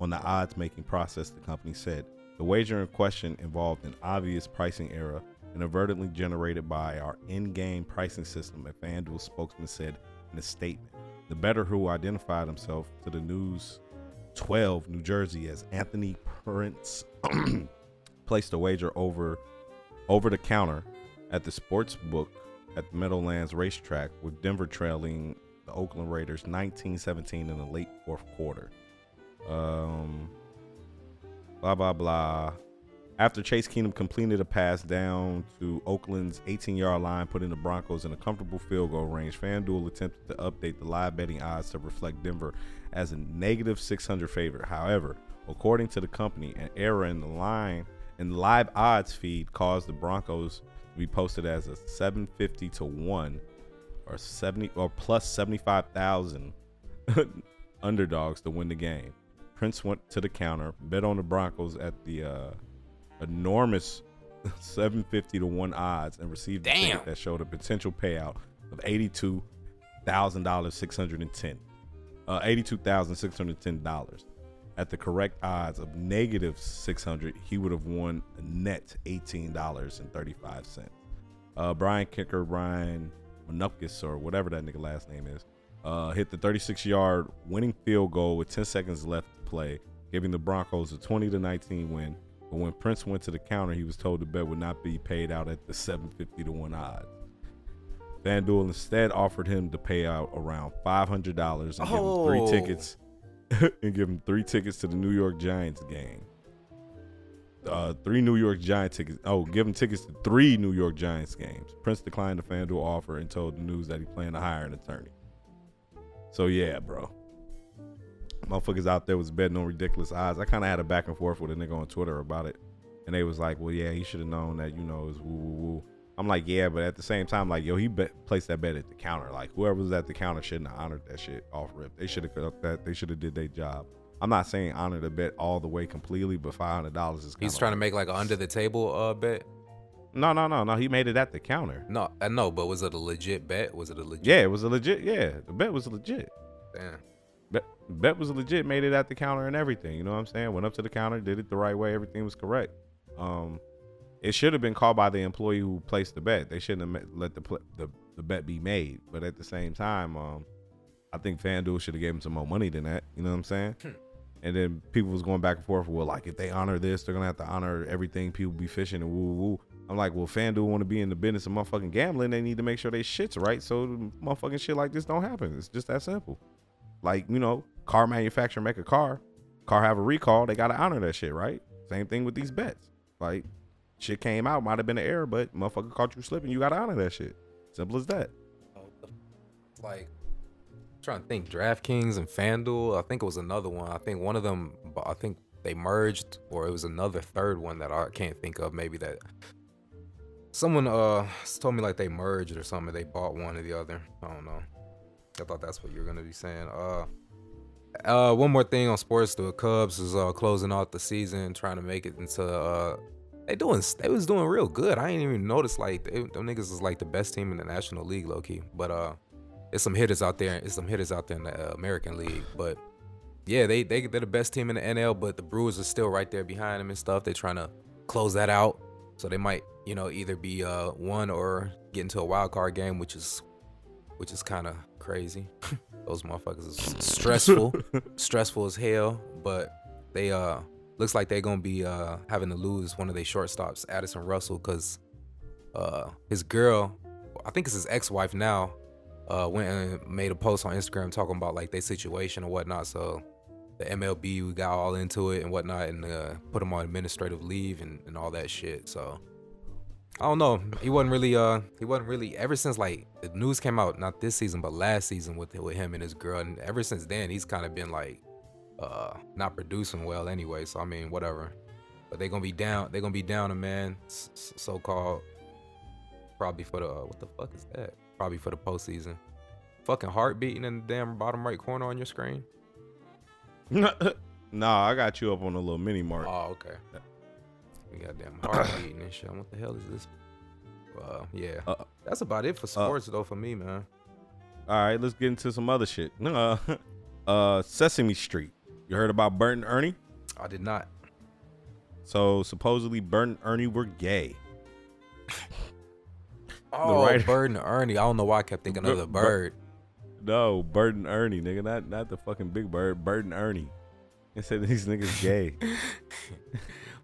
on the odds-making process. The company said the wager in question involved an obvious pricing error inadvertently generated by our in-game pricing system, a FanDuel spokesman said in a statement. The better who identified himself to the News 12 New Jersey as Anthony Prince placed a wager over over the counter at the sports book at the Meadowlands racetrack with Denver trailing the Oakland Raiders 19-17 in the late fourth quarter. Um blah blah blah. After Case Keenum completed a pass down to Oakland's 18 yard line, putting the Broncos in a comfortable field goal range, FanDuel attempted to update the live betting odds to reflect Denver as a negative 600 favorite. However, according to the company, an error in the line and live odds feed caused the Broncos to be posted as a 750 to 1 or 70 or plus 75,000 underdogs to win the game. Prince went to the counter, bet on the Broncos at the uh, enormous 750 to 1 odds and received a ticket that showed a potential payout of $82,000 uh, $82,610 at the correct odds of negative 600 he would have won a net $18.35 uh, Brian Kicker Brian Manupkis or whatever that nigga last name is uh, hit the 36 yard winning field goal with 10 seconds left to play giving the Broncos a 20 to 19 win but when Prince went to the counter, he was told the bet would not be paid out at the 750 to 1 odds. FanDuel instead offered him to pay out around $500 and give him Oh. three tickets and give him three tickets to the New York Giants game. Uh, three New York Giant tickets. Oh, give him tickets to three New York Giants games. Prince declined the FanDuel offer and told the news that he planned to hire an attorney. So yeah, bro motherfuckers out there was betting on ridiculous odds. I kind of had a back and forth with a nigga on Twitter about it, and they was like, "Well, yeah, he should have known that, you know, woo woo woo." I'm like, "Yeah," but at the same time, like, yo, he bet, placed that bet at the counter. Like, whoever was at the counter shouldn't have honored that shit off rip. They should have cut that. They should have did their job. I'm not saying honor the bet all the way completely, but five hundred dollars is. He's trying to make like an under the table uh bet. No, no, no, no. He made it at the counter. No, I know, but was it a legit bet? Was it a legit? Yeah, it was a legit. Yeah, the bet was legit. Damn. Bet, bet was legit, made it at the counter and everything. You know what I'm saying? Went up to the counter, did it the right way, everything was correct. Um, it should have been called by the employee who placed the bet. They shouldn't have let the, the the bet be made. But at the same time, um, I think FanDuel should have gave him some more money than that. You know what I'm saying? And then people was going back and forth. Well, like if they honor this, they're gonna have to honor everything. People be fishing and woo woo. woo. I'm like, well, FanDuel want to be in the business of motherfucking gambling. They need to make sure they shit's right, so motherfucking shit like this don't happen. It's just that simple. Like you know, car manufacturer make a car, car have a recall. They gotta honor that shit, right? Same thing with these bets. Like shit came out, might have been an error, but motherfucker caught you slipping. You gotta honor that shit. Simple as that. Like trying to think DraftKings and FanDuel. I think it was another one. I think one of them. I think they merged, or it was another third one that I can't think of. Maybe that someone uh told me like they merged or something. They bought one or the other. I don't know. I thought that's what you were gonna be saying. Uh. Uh, one more thing on sports: the Cubs is uh closing out the season, trying to make it into uh they doing they was doing real good. I ain't even noticed like they, them niggas is like the best team in the National League, low key. But uh, it's some hitters out there. It's some hitters out there in the uh, American League. But yeah, they they they're the best team in the NL. But the Brewers are still right there behind them and stuff. They're trying to close that out, so they might you know either be uh one or get into a wild card game, which is which is kind of crazy. Those motherfuckers is stressful, stressful as hell. But they uh looks like they're gonna be uh having to lose one of their shortstops, Addison Russell, because uh his girl, I think it's his ex-wife now, uh, went and made a post on Instagram talking about like their situation and whatnot. So the MLB we got all into it and whatnot, and uh, put him on administrative leave and, and all that shit. So I don't know. He wasn't really uh he wasn't really ever since like the news came out, not this season but last season with with him and his girl, and ever since then he's kind of been like uh not producing well anyway. So I mean whatever. But they gonna be down. They're gonna be down a man, so called. Probably for the uh, what the fuck is that? Probably for the postseason. Fucking heart beating in the damn bottom right corner on your screen. nah, I got you up on a little mini mark. Oh, okay. We got damn heart beating and shit. What the hell is this? Uh, yeah. Uh, That's about it for sports though for me, man. All right, let's get into some other shit. Uh, uh, Sesame Street. You heard about Bert and Ernie? I did not. So supposedly Bert and Ernie were gay. Oh, writer- Bird and Ernie. I don't know why I kept thinking of the Bir- bird. No, Bert and Ernie, nigga, not not the fucking Big Bird. Bert and Ernie. They said these niggas gay.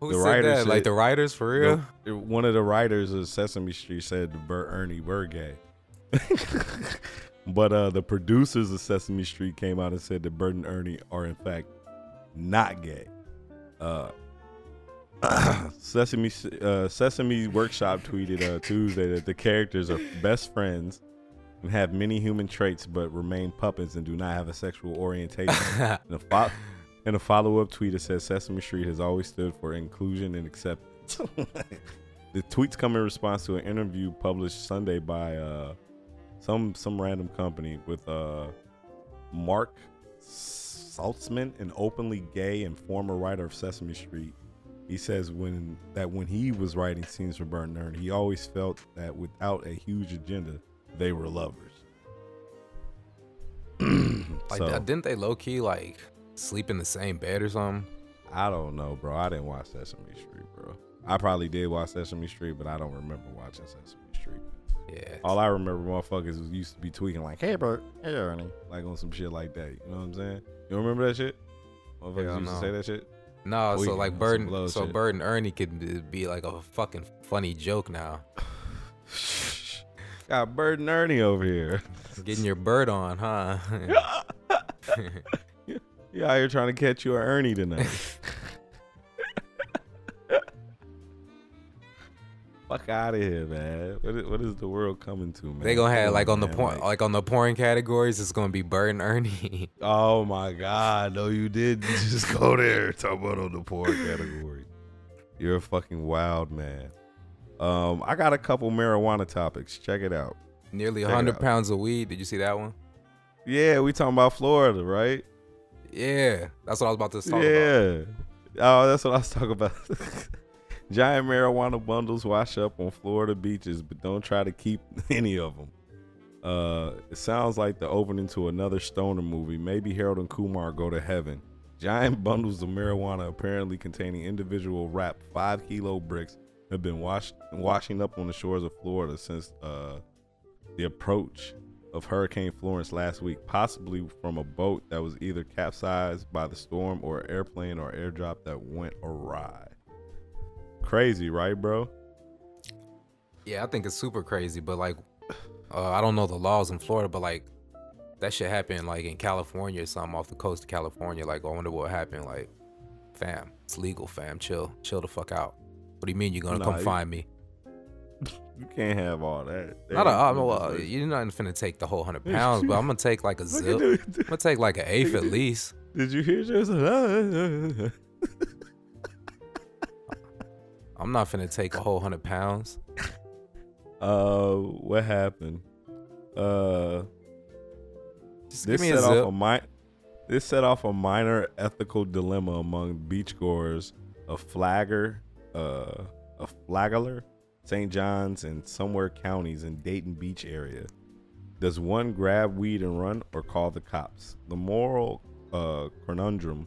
Who the said writer that? Like the writers for real? The- one of the writers of Sesame Street said the Bert Ernie were gay. but uh, the producers of Sesame Street came out and said that Bert and Ernie are in fact not gay. Uh, Sesame uh, Sesame Workshop tweeted uh, Tuesday that the characters are best friends and have many human traits, but remain puppets and do not have a sexual orientation. a fo- in a follow-up tweet, it says Sesame Street has always stood for inclusion and acceptance. the tweets come in response to an interview published Sunday by uh, some some random company with uh, Mark Saltzman, an openly gay and former writer of Sesame Street. He says when that when he was writing scenes for Bert and Ernie, he always felt that without a huge agenda, they were lovers. Like, So, didn't they low key like sleep in the same bed or something? I don't know, bro. I didn't watch Sesame Street, bro. I probably did watch Sesame Street, but I don't remember watching Sesame Street. Yeah. All I remember, motherfuckers was used to be tweaking like, "Hey, Bert, hey, Ernie," like on some shit like that. You know what I'm saying? You remember that shit? Motherfuckers Hell used to say that shit. No, so like on Bird, some so shit. Bird and Ernie could be- like a fucking funny joke now. Got Bert and Ernie over here. Getting your bird on, huh? You out trying to catch you an Ernie tonight. Fuck out of here, man. What is, what is the world coming to, man? they gonna have like on the porn, like- like on the porn categories, it's gonna be Bird and Ernie. Oh my God! No, you did just go there. Talk about on the porn category. You're a fucking wild man. Um, I got a couple marijuana topics. Check it out. Nearly Check hundred pounds of weed. Did you see that one? Yeah, we talking about Florida, right? Yeah, that's what I was about to talk about. yeah. Oh, that's what I was talking about. Giant marijuana bundles wash up on Florida beaches, but don't try to keep any of them. Uh, it sounds like the opening to another stoner movie. Maybe Harold and Kumar go to heaven. Giant bundles of marijuana, apparently containing individual wrapped five kilo bricks, have been washed washing up on the shores of Florida since uh, the approach of Hurricane Florence last week, possibly from a boat that was either capsized by the storm or airplane or airdrop that went awry. Crazy, right, bro? Yeah, I think it's super crazy, but like, uh, I don't know the laws in Florida, but like, that shit happened like in California or something off the coast of California. Like, I wonder what happened. Like, fam, it's legal, fam. Chill, chill the fuck out. What do you mean you're gonna Nah, come you- find me? You can't have all that. Not a, I'm, They- well, you're not finna take the whole hundred pounds, but I'm gonna take like a zip. I'm gonna take like an eighth at least. Did you hear just? I'm not finna take a whole hundred pounds. uh, what happened? Uh, Just this a set zip. off a mi- This set off a minor ethical dilemma among beachgoers A Flagger, uh, of Flagler, St. John's, and somewhere counties in Daytona Beach area. Does one grab weed and run, or call the cops? The moral uh, conundrum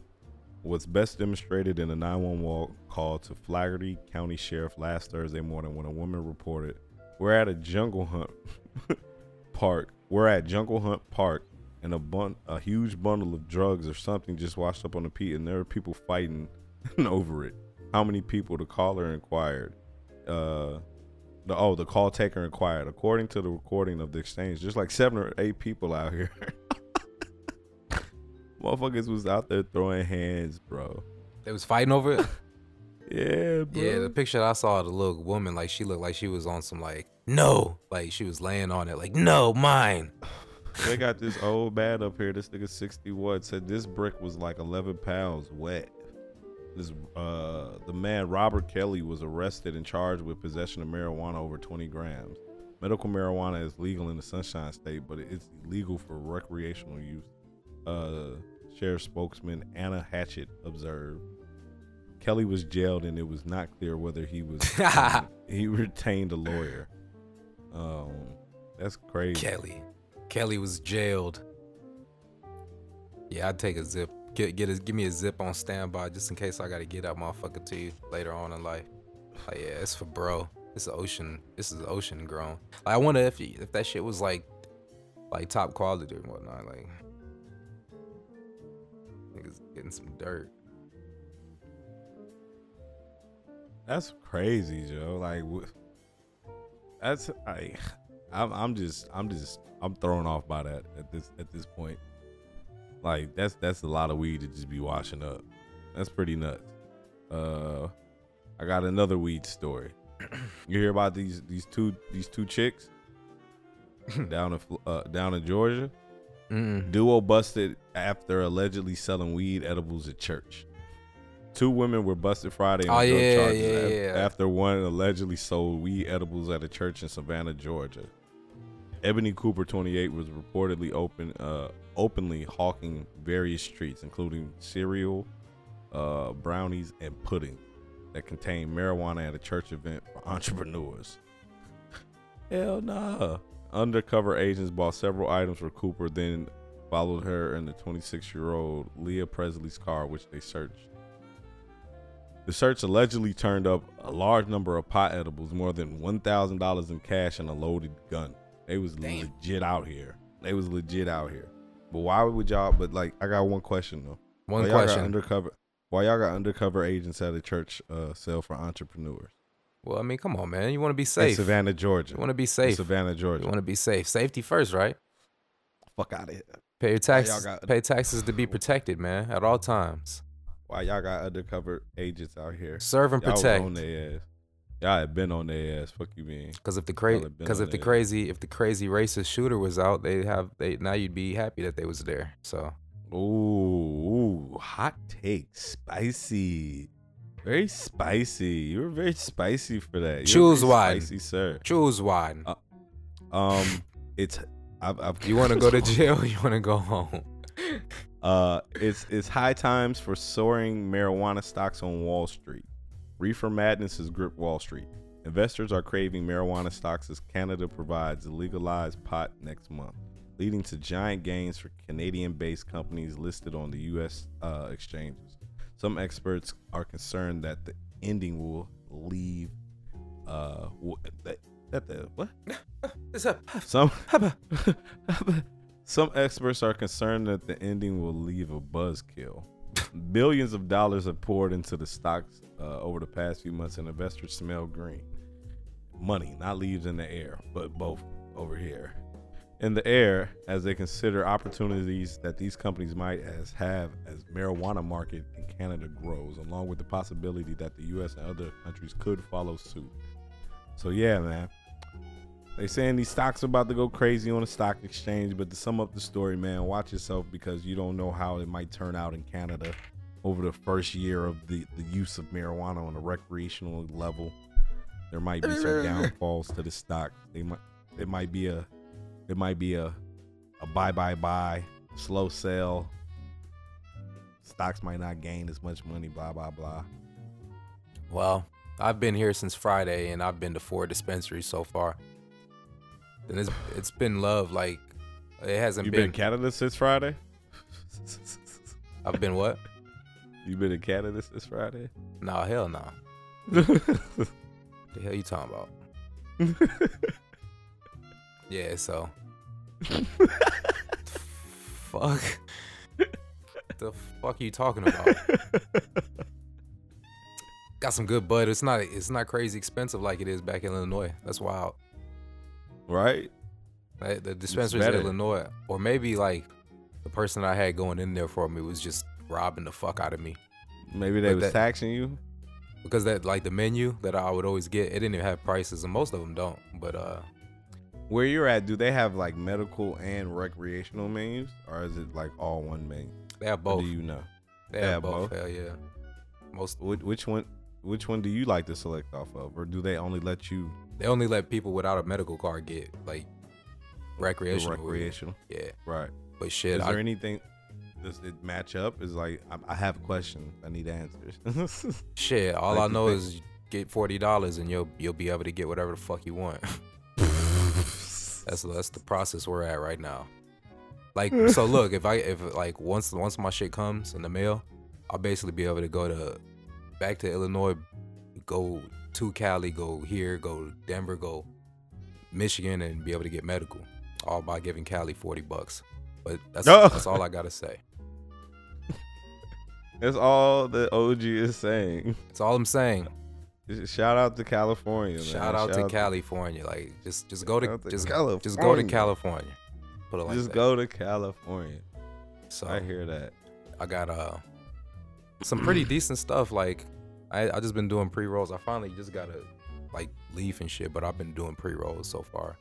was best demonstrated in a 911 call to Flagler County Sheriff last Thursday morning when a woman reported, "We're at a jungle hunt park. We're at Jungle Hunt Park, and a bun- a huge bundle of drugs or something just washed up on the peat, and there are people fighting over it. How many people?" The caller inquired. Uh, The, oh, the call taker inquired. According to the recording of the exchange, just like seven or eight people out here. Motherfuckers was out there throwing hands, bro. They was fighting over it. Yeah, bro. Yeah, the picture I saw of the little woman, like she looked like she was on some like no, like she was laying on it, like no, mine. they got this old man up here. This nigga 61 said this brick was like 11 pounds wet. This uh, the man Robert Kelly was arrested and charged with possession of marijuana over 20 grams. Medical marijuana is legal in the Sunshine State, but it's illegal for recreational use. Uh, sheriff spokesman Anna Hatchett observed. Kelly was jailed, and it was not clear whether he was he retained a lawyer. Um, that's crazy. Kelly, Kelly was jailed. Yeah, I'd take a zip. Get get a, give me a zip on standby just in case I gotta get that motherfucker to you later on in life. Like yeah, it's for bro. It's ocean. This is ocean grown. Like, I wonder if if that shit was like like top quality and whatnot. Like niggas getting some dirt. That's crazy, Joe. Like, that's I, I'm, I'm just, I'm just, I'm thrown off by that at this, at this point. Like, that's that's a lot of weed to just be washing up. That's pretty nuts. Uh, I got another weed story. you hear about these these two these two chicks down in uh, down in Georgia? Mm-mm. Duo busted after allegedly selling weed edibles at church. Two women were busted Friday on Oh, drug yeah, charges yeah, yeah. after one allegedly sold weed edibles at a church in Savannah, Georgia. Ebony Cooper, 28, was reportedly open, uh, openly hawking various treats, including cereal, uh, brownies, and pudding that contained marijuana at a church event for entrepreneurs. Hell nah. Undercover agents bought several items for Cooper, then followed her in the 26 year old Leah Presley's car, which they searched. The search allegedly turned up a large number of pot edibles, more than $1,000 in cash, and a loaded gun. They was Damn. legit out here. They was legit out here. But why would y'all? But like, I got one question though. One why Y'all got question. undercover. Why y'all got undercover agents at a church uh, sale for entrepreneurs? well, I mean, come on, man. You want to be In safe. Savannah, Georgia. You want to be In safe. Savannah, Georgia. You want to be safe. Safety first, right? Fuck out of here. Pay your taxes. got- Pay taxes to be protected, man, at all times. Why y'all got undercover agents out here? Serve and Y'all was protect. On their ass. Y'all had been on their ass. Fuck you mean? Because if the crazy, because if the their ass. crazy, if the crazy racist shooter was out, they have they now you'd be happy that they was there. So Ooh, ooh, hot take, spicy, very spicy. You were very spicy for that. You're Choose one. spicy, sir. choose one. Uh, Um, it's I've, I've you want to go to jail? You want to go home? Uh, it's it's high times for soaring marijuana stocks on Wall Street. Reefer madness has gripped Wall Street. Investors are craving marijuana stocks as Canada provides legalized pot next month, leading to giant gains for Canadian-based companies listed on the U.S. Uh, exchanges. Some experts are concerned that the ending will leave. Uh, that, that the what? It's a Some some experts are concerned that the ending will leave a buzzkill. Billions of dollars have poured into the stocks uh, over the past few months, and investors smell green. Money, not leaves in the air, but both over here. In the air, as they consider opportunities that these companies might as have as marijuana market in Canada grows, along with the possibility that the U.S. and other countries could follow suit. So yeah, man, they saying these stocks are about to go crazy on the stock exchange, but to sum up the story, man, watch yourself because you don't know how it might turn out in Canada over the first year of the, the use of marijuana on a recreational level. There might be some downfalls to the stock. They might it might be a it might be a a buy buy buy, slow sell. Stocks might not gain as much money, blah blah blah. well. I've been here since Friday, and I've been to four dispensaries so far. And it's it's been love. Like it hasn't You been been. in Canada since Friday? I've been what? you been in Canada since Friday? Nah, hell nah. The hell you talking about? Yeah, so. fuck. the fuck are you talking about? got some good bud. It's not it's not crazy expensive like it is back in Illinois. That's wild. Right? Like, The dispensaries in. Illinois, or maybe like the person I had going in there for me was just robbing the fuck out of me Maybe they But was that- taxing you. because that like the menu that I would always get, it didn't even have prices, and most of them don't. But uh, Where you're at, do they have like medical and recreational menus, or is it like all one menu? they have Or both. do you know? they they have have both. both? Hell yeah. Most Which, which one? Which one do you like to select off of, or do they only let you they only let people without a medical card get like recreational. recreational? Yeah, Right. but shit, Is I, there anything? Does it match up? Is like I, I have questions. I need answers. shit. All like I know is get forty dollars and you'll you'll be able to get whatever the fuck you want. that's that's the process we're at right now. Like so, look if I if like once once my shit comes in the mail, I'll basically be able to go to back to Illinois, go to Cali, go here, go to Denver, go Michigan, and be able to get medical, all by giving Cali forty bucks. But that's that's all I gotta say. That's all the OG is saying. That's all I'm saying. Shout out to California. Man. Shout out to California. Like just just go to to just just go to California. California. Put it like Just that. go to California. So I hear that. I got uh some pretty decent stuff. Like I I just been doing pre rolls. I finally just got a like leaf and shit, but I've been doing pre rolls so far.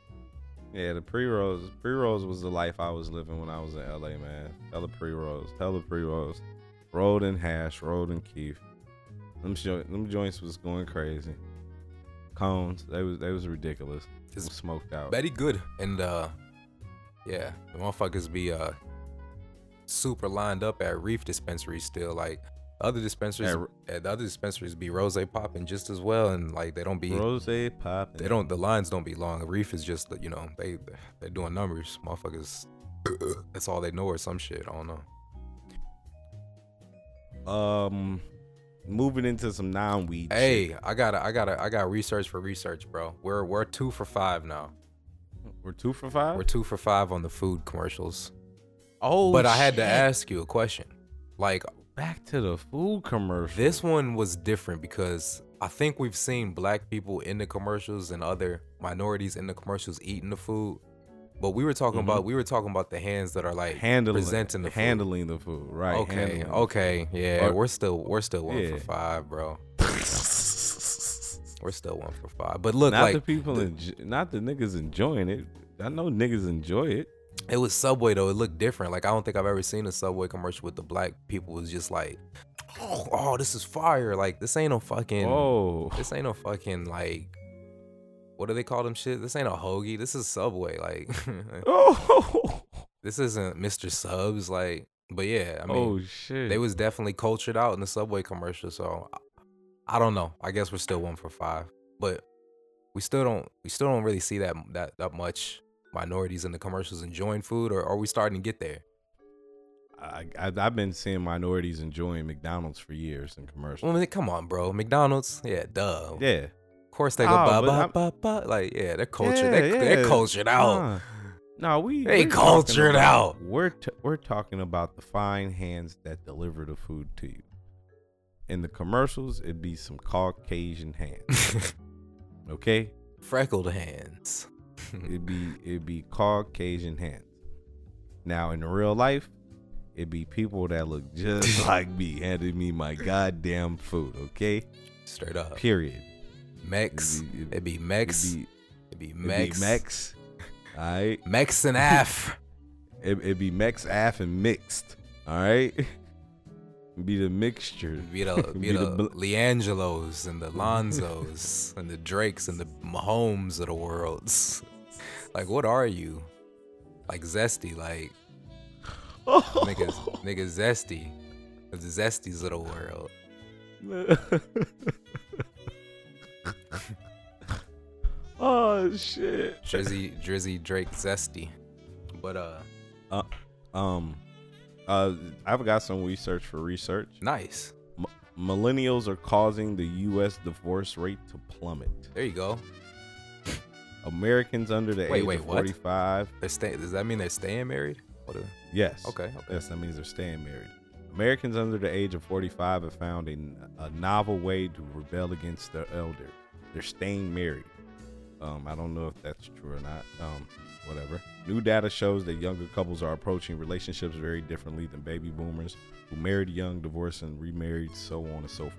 Yeah, the pre rolls. Pre rolls was the life I was living when I was in LA, man. Hella pre rolls. Hella pre rolls. Rolled in hash. Rolled in kief. Them, jo- them joints was going crazy. Cones. They was they was ridiculous. Just smoked out. Betty good and uh yeah, the motherfuckers be uh super lined up at reef dispensaries still. Like other dispensaries, At- at the other dispensaries be rose popping just as well, and like they don't be Rose pop. They don't. The lines don't be long. Reef is just you know they they're doing numbers. Motherfuckers. That's all they know or some shit. I don't know. Um, moving into some non weed. Hey, I gotta I gotta I got research for research, bro. We're we're two for five now. we're two for five. We're two for five on the food commercials. oh, but I had to ask you a question. Like back to the food commercial. this one was different because I think we've seen black people in the commercials and other minorities in the commercials eating the food. But we were talking Mhm. about we were talking about the hands that are like handling presenting the food. handling the food, right? Okay, handling okay, yeah, we're still we're still one Yeah. for five, bro. We're still one for five. But look, not like the people, the- not the niggas enjoying it. I know niggas enjoy it. It was Subway though. It looked different. Like I don't think I've ever seen a Subway commercial with the black people was just like, oh, oh, this is fire. Like this ain't no fucking. Oh, This ain't no fucking like. What do they call them shit? This ain't a hoagie. This is Subway. Like oh, this isn't Mr. Subs. Like, but yeah, I mean, oh shit. they was definitely cultured out in the subway commercial so I- i don't know i guess we're still one for five but we still don't we still don't really see that that, that much minorities in the commercials enjoying food or are we starting to get there I, I, I've been seeing minorities enjoying McDonald's for years in I commercials. mean, come on bro mcdonald's yeah duh Yeah, of course they go Oh, ba ba ba ba like yeah they're cultured Yeah, they, they're yeah. cultured out Uh, no, we They cultured about- out. We're t- we're talking about the fine hands that deliver the food to you. In the commercials, it'd be some Caucasian hands. okay, freckled hands it'd be it'd be Caucasian hands. Now in real life, it'd be people that look just like me handing me my goddamn food. Okay, straight up period. mex It'd be- it'd be mex It'd be, it'd be it'd mex be Mex. All right. mex and af It, it'd be Mex, Af, and mixed. All right. Be the mixture. Be the, be Be the, the bl- LiAngelos and the Lonzos and the Drakes and the Mahomes of the worlds. Like, what are you? Like zesty, like niggas, nigga zesty, the zesties of the world. oh shit. Drizzy, Drizzy, Drake, zesty. But uh, uh, Um, uh, I've got some research for research. nice. Millennials are causing the U.S. divorce rate to plummet. There you go. Americans under the Wait, age wait, of what? 45. They're staying. Does that mean they're staying married? What a- Yes. okay, okay. Yes, that means they're staying married. Americans under the age of 45 have found a, a novel way to rebel against their elder. They're staying married. Um, I don't know if that's true or not. Um, whatever. New data shows that younger couples are approaching relationships very differently than baby boomers who married young, divorced, and remarried, so on and so forth.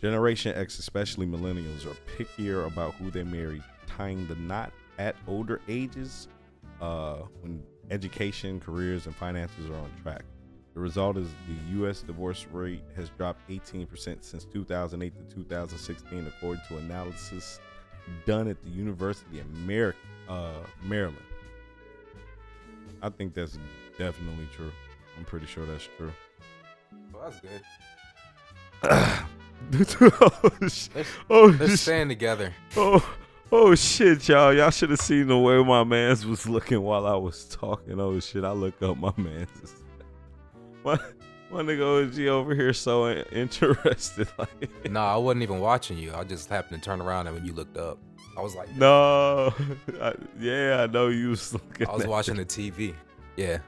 Generation X, especially millennials, are pickier about who they marry, tying the knot at older ages uh, when education, careers, and finances are on track. The result is the U.S. divorce rate has dropped 18% since 2008 to 2016, according to analysis done at the University of Mer- uh, Maryland. I think that's definitely true. I'm pretty sure that's true. Well, that's good. oh, sh- oh, they're sh- staying together. oh, oh shit, y'all. Y'all should have seen the way my mans was looking while I was talking. Oh shit, I look up my mans. My, my nigga OG over here so interested. Like, Nah, I wasn't even watching you. I just happened to turn around and when you looked up, I was like, no, I, yeah, I know you was looking. I was at watching the TV. Yeah.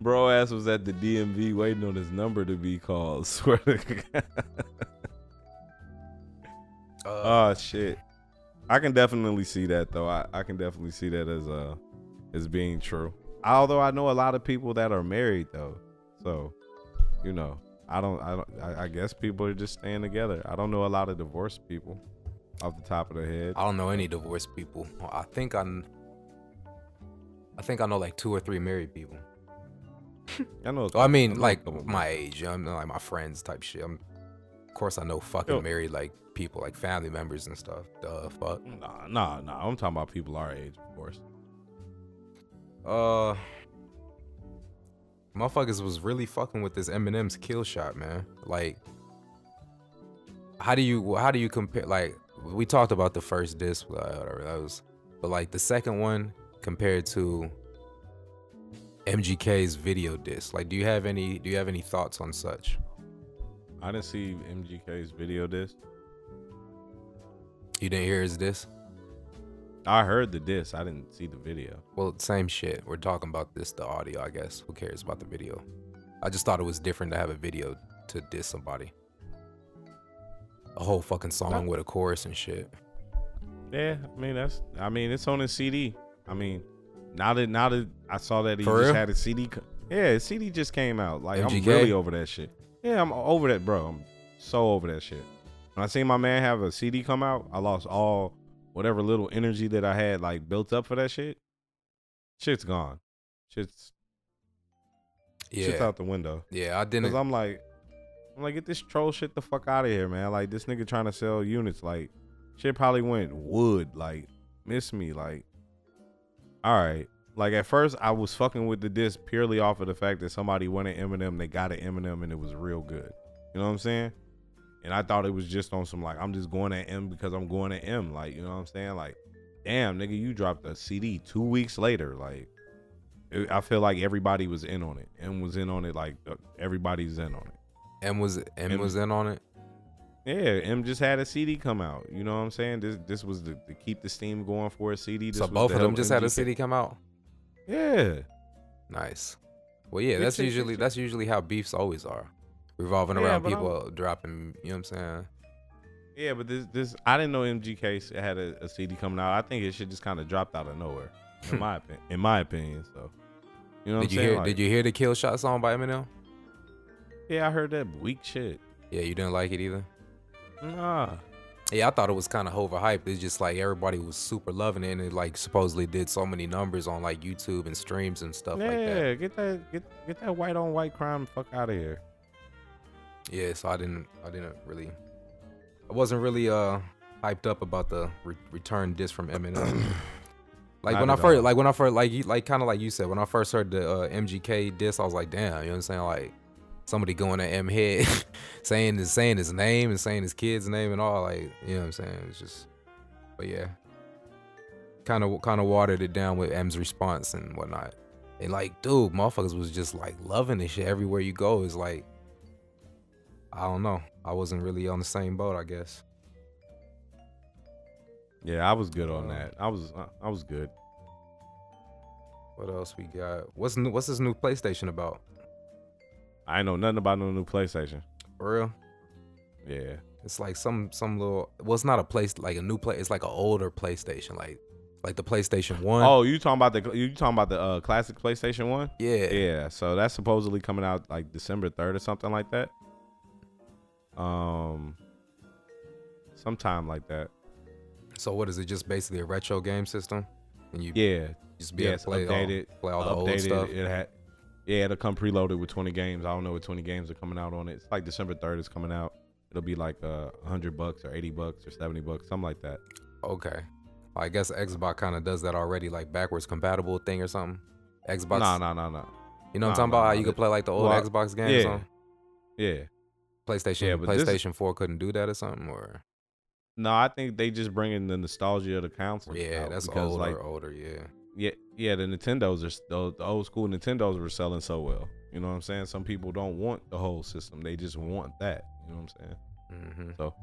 Bro ass was at the DMV waiting on his number to be called. Swear to God. Uh, Oh shit. I can definitely see that though. I, I can definitely see that as uh as being true. Although I know a lot of people that are married though. So, you know, I don't I don't I, I guess people are just staying together. I don't know a lot of divorced people off the top of their head. I don't know any divorced people. I think I, I think I know like two or three married people. I know. I mean, know like my age, you know, like my friends type shit. I'm, of course, I know fucking Yo. married like people, like family members and stuff. Duh, fuck. Nah, nah, nah. I'm talking about people our age, of course. Uh, motherfuckers was really fucking with this Eminem's Killshot, man. Like, how do you how do you compare? Like, we talked about the first disc, uh, whatever that was, but like the second one compared to MGK's video disc. Like, do you have any do you have any thoughts on such? I didn't see MGK's video disc. You didn't hear his disc? I heard the disc. I didn't see the video. Well, same shit. We're talking about this, the audio, I guess. Who cares about the video? I just thought it was different to have a video to diss somebody. A whole fucking song with a chorus and shit. Yeah, I mean that's. I mean it's on his CD. I mean, now that now that I saw that he For just real? had a CD. Yeah, his CD just came out. Like I'm really over that shit. Yeah, I'm over that, bro. I'm so over that shit. When I seen my man have a CD come out, I lost all whatever little energy that I had like built up for that shit. Shit's gone. Shit's shit's out the window. Yeah, I didn't. I'm like, I'm like, get this troll shit the fuck out of here, man. Like this nigga trying to sell units. Like, shit probably went wood. Like, miss me. Like, all right. Like at first, I was fucking with the disc purely off of the fact that somebody wanted Eminem, they got an Eminem, and it was real good. You know what I'm saying? And I thought it was just on some like I'm just going at M because I'm going at M. Like, you know what I'm saying? Like, damn, nigga, you dropped a CD two weeks later. Like, I feel like everybody was in on it and was in on it. Like, uh, everybody's in on it. M was M M- was in on it. Yeah, M just had a CD come out. You know what I'm saying? This this was the, to keep the steam going for a CD. This So was both of them just had a. CD come out. Yeah, Nice. Well, yeah, that's usually that's usually how beefs always are, revolving Yeah, around but I'm- people dropping. You know what I'm saying? yeah, but this this I didn't know MGK had a, a CD coming out. I think it should just kind of dropped out of nowhere, in my opinion. In my opinion, so you know what did I'm you saying? hear? Like, did you hear the Killshot song by Eminem? Yeah, I heard that weak shit. Yeah, you didn't like it either. Nah, Yeah, I thought it was kind of overhyped. It's just like everybody was super loving it, and it like supposedly did so many numbers on like YouTube and streams and stuff yeah, like that. get that get get that white on white crime fuck out of here. Yeah, so I didn't, I didn't really, I wasn't really uh hyped up about the re- return disc from Eminem. like when I at first, like when I first, like you, like kind of like you said, when I first heard the uh, MGK disc, I was like, damn, you know what I'm saying? Like somebody going at M head, saying his saying his name and saying his kid's name and all, like you know what I'm saying? It's just, but yeah, kind of kind of watered it down with M's response and whatnot. And like, dude, motherfuckers was just like loving this shit everywhere you go. It's like. I don't know. I wasn't really on the same boat, I guess. Yeah, I was good on Uh, that. I was I was good. What else we got? What's new, what's this new PlayStation about? I ain't know nothing about no new PlayStation. For real. Yeah. It's like some some little. Well, it's not a place like a new play. It's like an older PlayStation, like like the PlayStation One. Oh, you talking about the you talking about the uh, classic PlayStation One? yeah. Yeah. So that's supposedly coming out like December third or something like that. Um, sometime like that. So what is it? Just basically a retro game system, and you Yeah. just be yeah, able to play updated. all, play all the old stuff. It had. Yeah, it'll come preloaded with 20 games. I don't know what 20 games are coming out on it. It's like December 3rd is coming out. It'll be like uh, 100 bucks or 80 bucks or 70 bucks, something like that. Okay. I guess Xbox kind of does that already, like backwards compatible thing or something. Xbox. No, no, no, no. You know what nah, I'm talking nah, about? How nah, you could play like the old well, Xbox games yeah. Yeah. PlayStation. Yeah, but this- PlayStation 4 couldn't do that or something, or No, I think they just bringing the nostalgia of the console. yeah, that's because, older, like, older, yeah. Yeah, yeah, the Nintendos are the, the old school Nintendos were selling so well. You know what I'm saying? Some people don't want the whole system; they just want that. You know what I'm saying? hmm So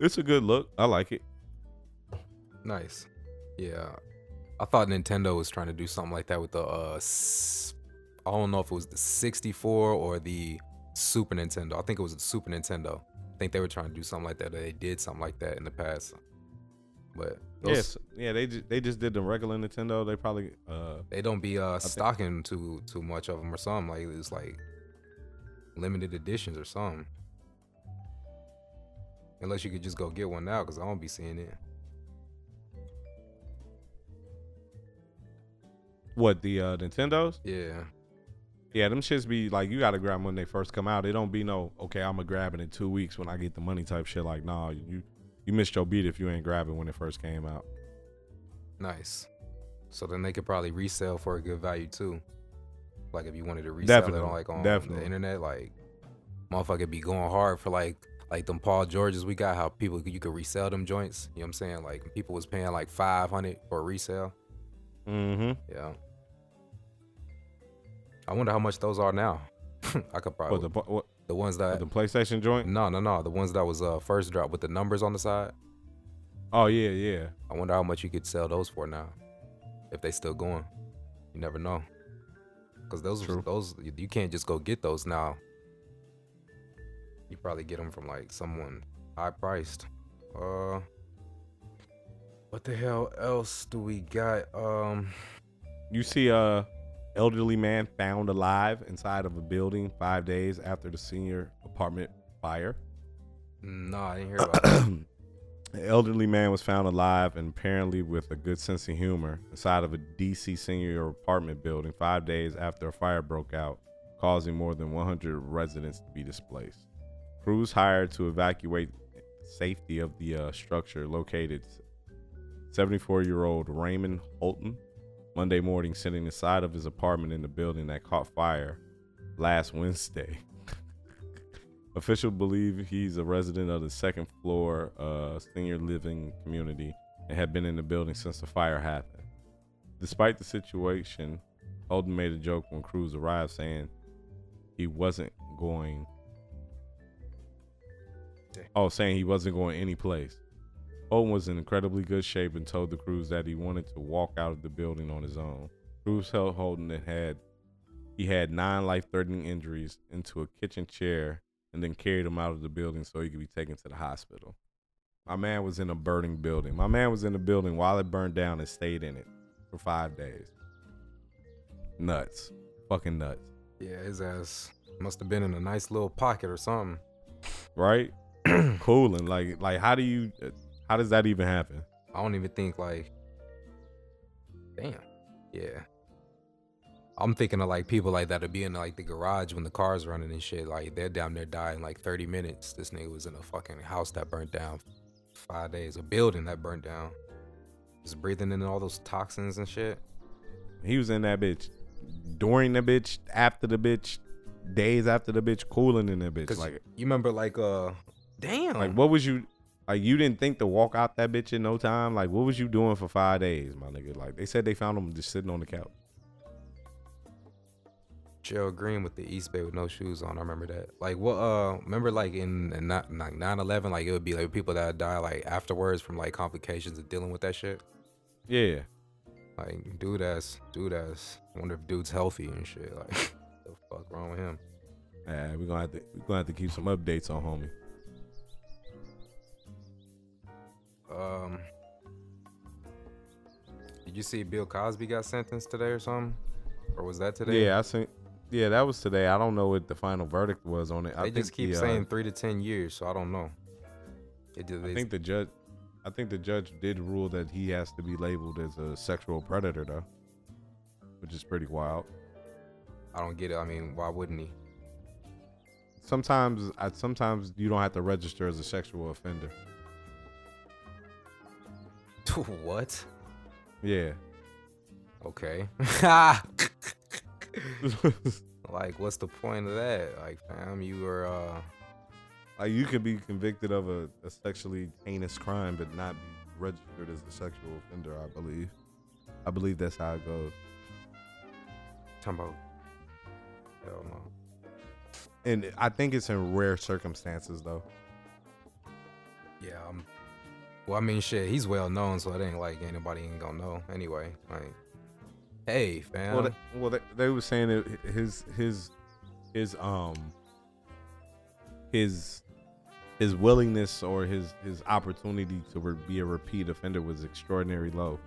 it's a good look. I like it. Nice. Yeah. I thought Nintendo was trying to do something like that with the uh s- I don't know if it was the 64 or the Super Nintendo. I think it was the Super Nintendo. I think they were trying to do something like that. Or they did something like that in the past. But those, Yes, yeah, they just they just did the regular Nintendo. They probably uh they don't be uh stocking too too much of them or something. Like it's like limited editions or something. Unless you could just go get one now, cause I don't be seeing it. what the uh Nintendos. Yeah. Yeah, them shits be like you gotta grab them when they first come out. It don't be no okay. I'm gonna grab it in two weeks when I get the money type shit. Like nah, you you missed your beat if you ain't grab it when it first came out. Nice. So then they could probably resell for a good value too. Like if you wanted to resell it Definitely, on like on definitely. the internet, like motherfucker be going hard for like like them Paul Georges we got. How people you could resell them joints. You know what I'm saying? Like people was paying like five hundred for a resale. Mm-hmm. Yeah. I wonder how much those are now. I could probably What the what, the ones that the PlayStation joint? no no no the ones that was uh first drop with the numbers on the side. Oh yeah, yeah. I wonder how much you could sell those for now, if they still going. You never know, because those True. those you- can't just go get those now. You probably get them from like someone high priced. Uh, what the hell else do we got? Um, You see a elderly man found alive inside of a building five days after the senior apartment fire. no, I didn't hear about that. An elderly man was found alive and apparently with a good sense of humor inside of a DC senior apartment building five days after a fire broke out, causing more than 100 residents to be displaced. Crews hired to evacuate safety of the uh, structure located 74 year old Raymond Holden Monday morning sitting inside of his apartment in the building that caught fire last Wednesday. Officials believe he's a resident of the second floor uh, senior living community and had been in the building since the fire happened. Despite the situation, Holden made a joke when crews arrived, saying he wasn't going. Oh, saying he wasn't going any place. Holden was in incredibly good shape and told the crews that he wanted to walk out of the building on his own. Crews held Holden and had he had nine life-threatening injuries into a kitchen chair and then carried him out of the building so he could be taken to the hospital. My man was in a burning building. My man was in the building while it burned down and stayed in it for five days. Nuts. Fucking nuts. yeah, his ass must have been in a nice little pocket or something. Right? cool. And like like how do you uh, how does that even happen? I don't even think like damn. Yeah. I'm thinking of like people like that to be in like the garage when the car's running and shit. Like they're down there dying like 30 minutes. This nigga was in a fucking house that burnt down five days, a building that burnt down. Just breathing in all those toxins and shit. He was in that bitch during the bitch, after the bitch, days after the bitch, cooling in that bitch. Like you remember like uh damn. like what was you like you didn't think to walk out that bitch in no time? Like what was you doing for five days, my nigga? Like they said they found him just sitting on the couch. Gerald Green with the East Bay with no shoes on. I remember that. Like what? Uh, remember like in, in not like 9/11, like it would be like people that die like afterwards from like complications of dealing with that shit. Yeah. Like dude, ass, dude, ass. I wonder if dude's healthy and shit. Like the fuck wrong with him? Yeah, we're gonna have to we're gonna have to keep some updates on homie. Um, did you see Bill Cosby got sentenced today or something? Or was that today? Yeah, I seen. Yeah, that was today. I don't know what the final verdict was on it. I They think just keep the, uh, saying three to ten years, so I don't know. It I think the judge. I think the judge did rule that he has to be labeled as a sexual predator, though, which is pretty wild. I don't get it. I mean, why wouldn't he? Sometimes, I, sometimes you don't have to register as a sexual offender. what? Yeah. Okay. like, what's the point of that? Like, fam, you were uh Like you could be convicted of a, a sexually heinous crime, but not be registered as a sexual offender. I believe. I believe that's how it goes. talking. Hell no. And I think it's in rare circumstances, though. Yeah. Um. Well, I mean, shit. He's well known, so it ain't like anybody ain't gonna know anyway. Like, hey, fam. Well, they, well, they, they were saying that his his his um his his willingness or his his opportunity to re- be a repeat offender was extraordinarily low,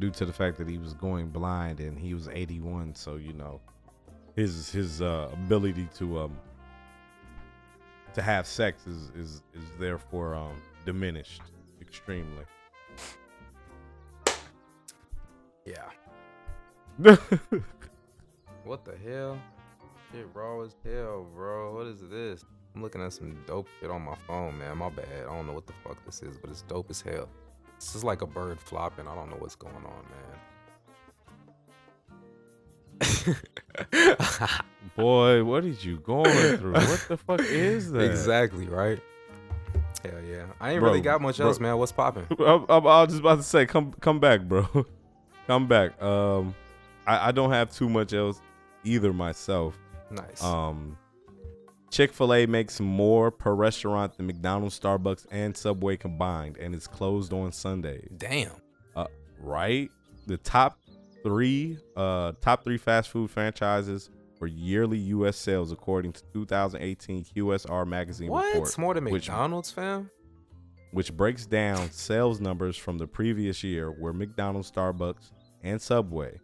due to the fact that he was going blind and he was 81. So you know, his his uh, ability to um to have sex is is is therefore um diminished extremely. yeah. What the hell? Shit raw as hell, bro. What is this? I'm looking at some dope shit on my phone, man. My bad. I don't know what the fuck this is, but it's dope as hell. This is like a bird flopping. I don't know what's going on, man. Boy, what did you going through? What the fuck is that? exactly, right? Hell yeah. I ain't Bro, really got much bro. else, man. What's popping? I was just about to say, come come back, bro. come back. Um, I, I don't have too much else either myself. Nice. Um, Chick Fil A makes more per restaurant than McDonald's, Starbucks, and Subway combined, and it's closed on Sundays. Damn. Uh, right? The top three, uh, top three fast food franchises for yearly U.S. sales, according to 2018 QSR magazine What? report. It's more than which- McDonald's, fam? which breaks down sales numbers from the previous year where McDonald's, Starbucks, and Subway.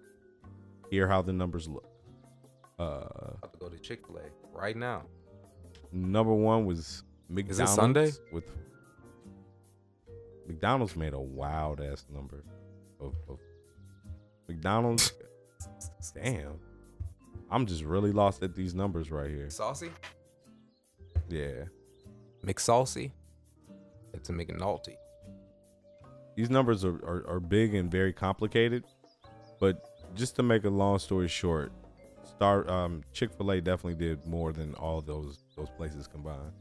Hear how the numbers look. Uh, to go to Chick Fil A right now. number one was McDonald's. Sunday? With McDonald's made a wild ass number of, of McDonald's. damn, I'm just really lost at these numbers right here. Saucy? Yeah, McSaucy? It's a McNulty. these numbers are, are, are big and very complicated. But just to make a long story short, Star um, Chick Fil A definitely did more than all those those places combined,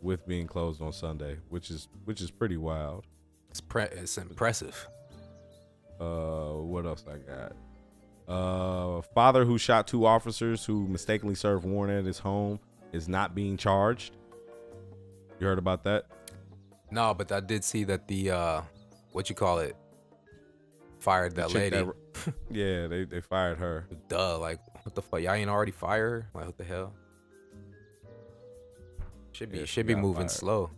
with being closed on Sunday, which is which is pretty wild. It's, pre- it's impressive. Uh, what else I got? Uh, father who shot two officers who mistakenly served warrant at his home is not being charged. You heard about that? No, but I did see that the uh what you call it fired that lady. yeah, they, they fired her. Duh, like what the fuck? Y'all ain't already fire her? Like what the hell? Should be Yeah, should be moving fired. slow.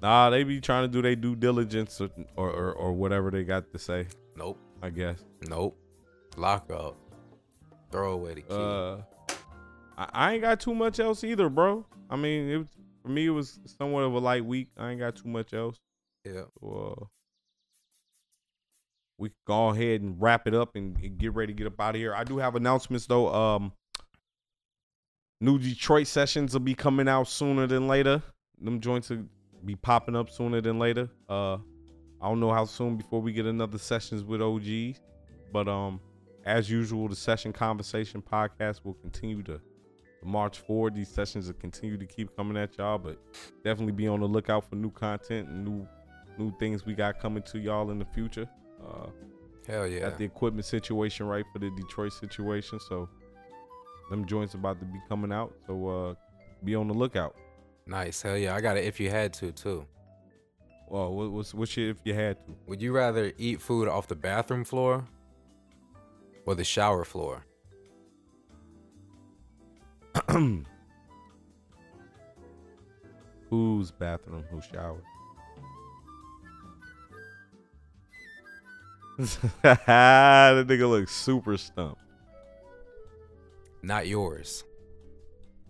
Nah, they be trying to do their due diligence or, or, or, or whatever they got to say, Nope. I guess. Nope. Lock up. Throw away the key. Uh, I, I ain't got too much else either, bro. I mean, it was, for me, it was somewhat of a light week. I ain't got too much else. yeah. So, uh, we can go ahead and wrap it up and, and get ready to get up out of here. I do have announcements though. Um, new Detroit sessions will be coming out sooner than later. Them joints will be popping up sooner than later. Uh, I don't know how soon before we get another sessions with OGs, but um, as usual, the session conversation podcast will continue to march forward. These sessions will continue to keep coming at y'all, but definitely be on the lookout for new content and new new things we got coming to y'all in the future. Uh, Hell yeah. got the equipment situation right for the Detroit situation, so them joints about to be coming out. So uh, be on the lookout. nice. Hell yeah. I got it if you had to too. Well, what, what's what shit if you had to? Would you rather eat food off the bathroom floor or the shower floor? Whose bathroom? Who shower? the nigga looks super stumped. Not yours.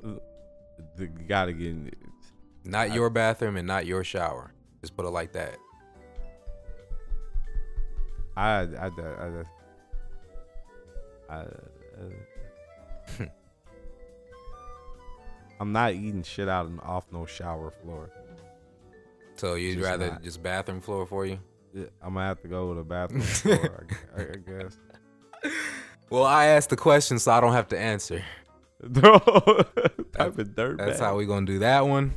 The, gotta get. in- Not I- your bathroom and not your shower. Just put it like that. I I I I. I, I'm not eating shit out and off no shower floor. So you'd Just rather not. just bathroom floor for you? Yeah, I'm gonna have to go to the bathroom floor. I, I, guess. Well, I asked the question so I don't have to answer. No, type of dirt. That's how we gonna do that one.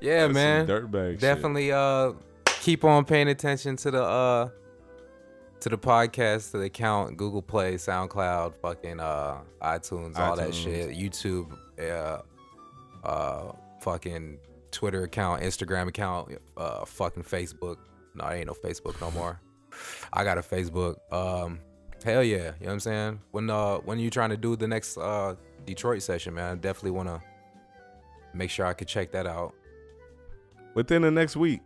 Yeah, man. Dirtbag. shit. Definitely uh keep on paying attention to the uh to the podcast, to the account, Google Play, SoundCloud, fucking uh iTunes, all that shit, YouTube, uh uh fucking Twitter account, Instagram account, uh fucking Facebook. No, I ain't no Facebook no more. I got a Facebook. Um hell yeah, you know what I'm saying? When uh when you trying to do the next uh Detroit session, man, I definitely wanna make sure I could check that out. Within the next week.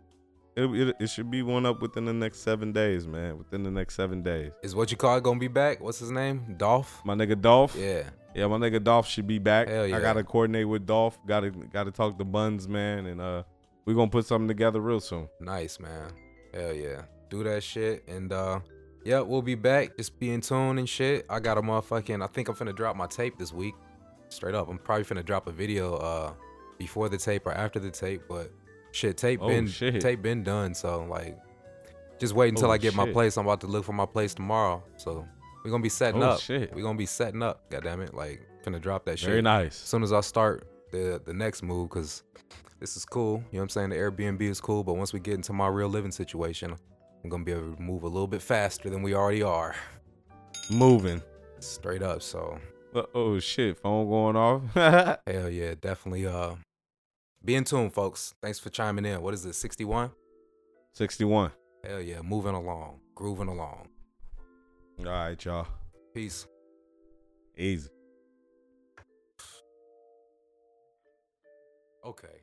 It, it, it should be one up within the next seven days, man. Within the next seven days. Is what you call it gonna be back? What's his name? Dolph? My nigga Dolph. Yeah. Yeah, my nigga Dolph should be back. Hell yeah. I gotta coordinate with Dolph. Gotta gotta talk to Buns, man, and uh, we gonna put something together real soon. Nice, man. Hell yeah. Do that shit. And uh yeah, we'll be back. Just be in tune and shit. I got a motherfucking I think I'm finna drop my tape this week. Straight up. I'm probably finna drop a video uh before the tape or after the tape, but shit, tape Oh, been shit. tape been done. So like just wait until Oh, I get my place. I'm about to look for my place tomorrow. So we're gonna be setting Oh, up. shit. We're gonna be setting up, God damn it. Like finna drop that shit. Very nice. as soon as I start the the next move, because this is cool. You know what I'm saying? The Airbnb is cool, but once we get into my real living situation, I'm gonna be able to move a little bit faster than we already are. Moving. Straight up. So Uh, oh shit, phone going off. hell yeah, definitely uh be in tune, folks. Thanks for chiming in. What is this, 61? 61. Hell yeah, moving along, grooving along. All right, y'all. Peace. Easy. Okay.